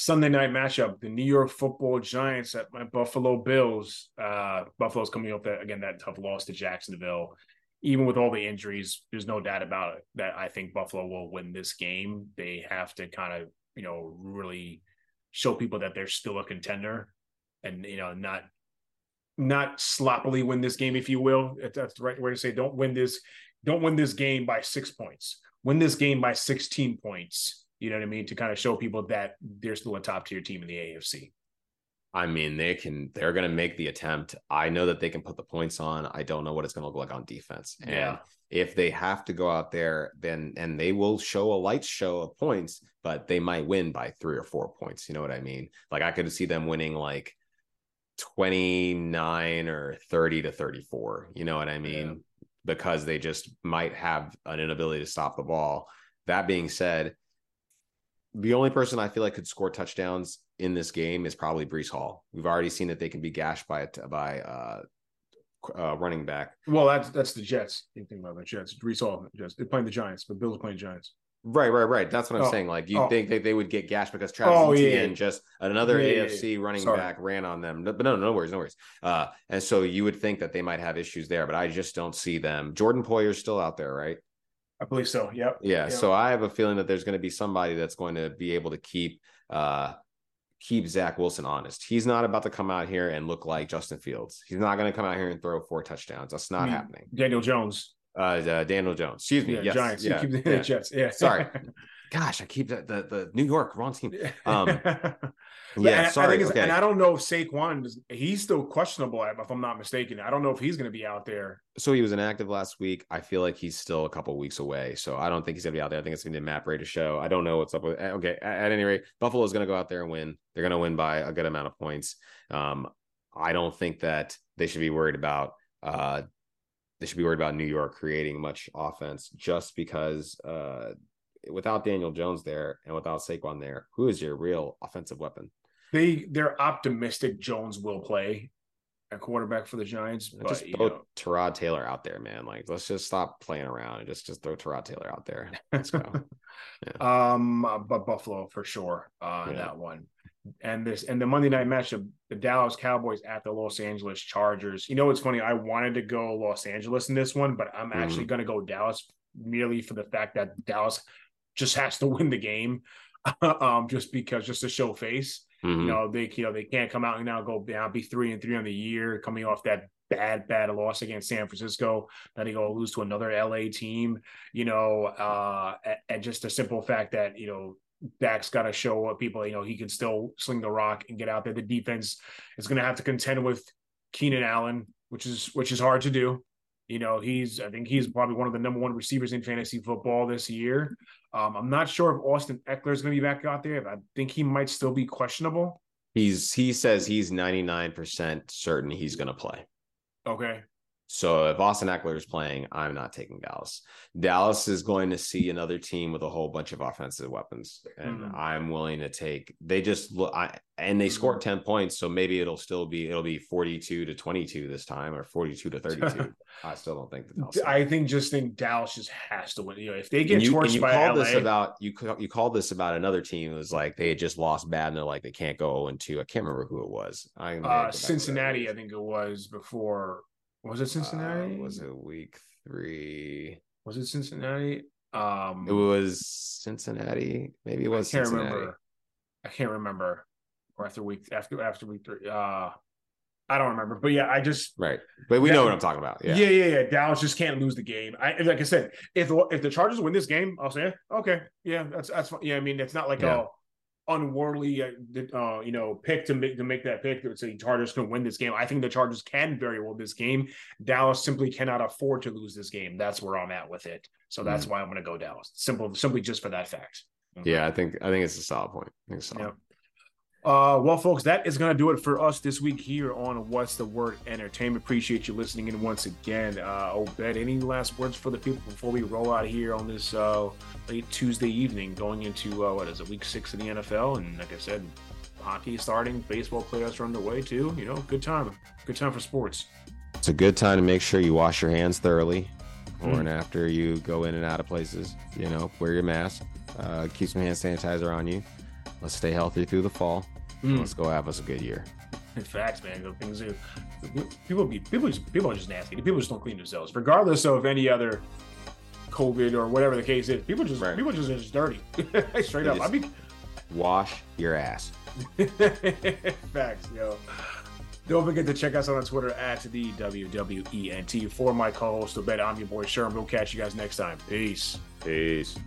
Sunday night matchup: the New York Football Giants at my Buffalo Bills. Uh, Buffalo's coming up that again that tough loss to Jacksonville. Even with all the injuries, there's no doubt about it that I think Buffalo will win this game. They have to kind of you know really show people that they're still a contender, and you know not not sloppily win this game, if you will. That's the right way to say. Don't win this. Don't win this game by six points. Win this game by 16 points. You know what I mean? To kind of show people that they're still a top tier team in the AFC. I mean, they can, they're going to make the attempt. I know that they can put the points on. I don't know what it's going to look like on defense. And if they have to go out there, then, and they will show a light show of points, but they might win by three or four points. You know what I mean? Like I could see them winning like 29 or 30 to 34. You know what I mean? Yeah. Because they just might have an inability to stop the ball. That being said, the only person I feel like could score touchdowns in this game is probably Breece Hall. We've already seen that they can be gashed by by uh, uh running back. Well, that's that's the Jets. You think about the Jets. Breece Hall, Jets. They're playing the Giants, but Bills playing Giants. Right, right, right. That's what I'm Oh, saying. Like you oh. think that they would get gashed because Travis Oh, yeah, Etienne yeah. just another Yeah, yeah, AFC running Sorry. back ran on them. No- But no, no worries, no worries. Uh, and so you would think that they might have issues there, but I just don't see them. Jordan Poyer's still out there, right? I believe so. Yep. Yeah. Yep. So I have a feeling that there's going to be somebody that's going to be able to keep uh keep Zach Wilson honest. He's not about to come out here and look like Justin Fields. He's not going to come out here and throw four touchdowns. That's not I mean, happening. Daniel Jones. Uh, uh, Daniel Jones. Excuse me. Yeah, yes. Giants. Yeah. Keep the yeah. Jets. Yeah. Sorry. Gosh, I keep the, the the New York wrong team. Um, yeah, I- I sorry. think it's- okay. And I don't know if Saquon is, he's still questionable, if I'm not mistaken. I don't know if he's going to be out there. so he was inactive last week. I feel like he's still a couple weeks away. So I don't think he's gonna be out there. I think it's gonna be a Matt Breida show. I don't know what's up with. eh, Okay, at, at any rate, Buffalo's gonna go out there and win. They're gonna win by a good amount of points. Um, I don't think that they should be worried about. Uh, they should be worried about New York creating much offense just because. Uh, without Daniel Jones there and without Saquon there, who is your real offensive weapon? They they're optimistic Jones will play at quarterback for the Giants, but just throw know, Tyrod Taylor out there, man. Like, let's just stop playing around and just just throw Tyrod Taylor out there. Let's go. um, uh, but Buffalo for sure uh, on Yeah. that one. And this and the Monday night matchup, the Dallas Cowboys at the Los Angeles Chargers. You know, it's funny. I wanted to go Los Angeles in this one, but I'm actually going to go Dallas merely for the fact that Dallas just has to win the game, um, just because just to show face. Mhm. You know, they you know they can't come out and now go down, be three and three on the year, coming off that bad, bad loss against San Francisco. Then they go lose to another LA team, you know, uh, and, and just the simple fact that, you know, Dak's got to show what people, you know, he can still sling the rock and get out there. The defense is going to have to contend with Keenan Allen, which is which is hard to do. You know, he's I think he's probably one of the number one receivers in fantasy football this year. Um, I'm not sure if Austin Ekeler is going to be back out there. I think he might still be questionable. He's he says he's 99% certain he's gonna play. Okay. So if Austin Ekeler is playing, I'm not taking Dallas. Dallas is going to see another team with a whole bunch of offensive weapons, and Mhm. I'm willing to take. They just look, I, and they scored ten points, so maybe it'll still be it'll be 42 to 22 this time, or 42 to 32. I still don't think that. I think just think Dallas just has to win. You know, if they get and you, and torched you by called LA, this about you you called this about another team. It was like they had just lost bad, and they're like they can't go 0 and two. I can't remember who it was. I may have to uh, Cincinnati. I think it was before. Was it Cincinnati? Uh, was it week three? Was it Cincinnati? Um, It was Cincinnati. Maybe it was I can't Cincinnati. remember. I can't remember. Or after week after after week three. Uh, I don't remember. But yeah, I just Right. But we Yeah. know what I'm talking about. yeah. Yeah. yeah, yeah, Dallas just can't lose the game. I like I said, if the- if the Chargers win this game, I'll say okay, yeah, that's that's fine. Yeah, I mean it's not like Yeah. a unworldly, uh, uh, you know, pick to make to make that pick that say Chargers can win this game. I think the Chargers can very well this game. Dallas simply cannot afford to lose this game. That's where I'm at with it. So that's why I'm going to go Dallas. Simple, simply just for that fact. Yeah, I think I think it's a solid point. I think it's solid. Yep. Uh, well, folks, that is going to do it for us this week here on What's the Word Entertainment. Appreciate you listening in once again. Uh, Obed, any last words for the people before we roll out here on this uh, late Tuesday evening, going into uh, what is it, week six of the NFL? And like I said, hockey starting, baseball playoffs are underway too. You know, good time, good time for sports. It's a good time to make sure you wash your hands thoroughly before Mm. and after you go in and out of places. You know, wear your mask, uh, keep some hand sanitizer on you. Let's stay healthy through the fall. Mm. Let's go have us a good year. In fact, man, the things are, people be people just people are just nasty. People just don't clean themselves, regardless of any other COVID or whatever the case is. People just Right. people just are just dirty, straight They up. I mean, Wash your ass. facts, yo. Don't forget to check us out on Twitter at the WWENT. For my co-host, Obed, I'm your boy Sherm. We'll catch you guys next time. Peace. Peace.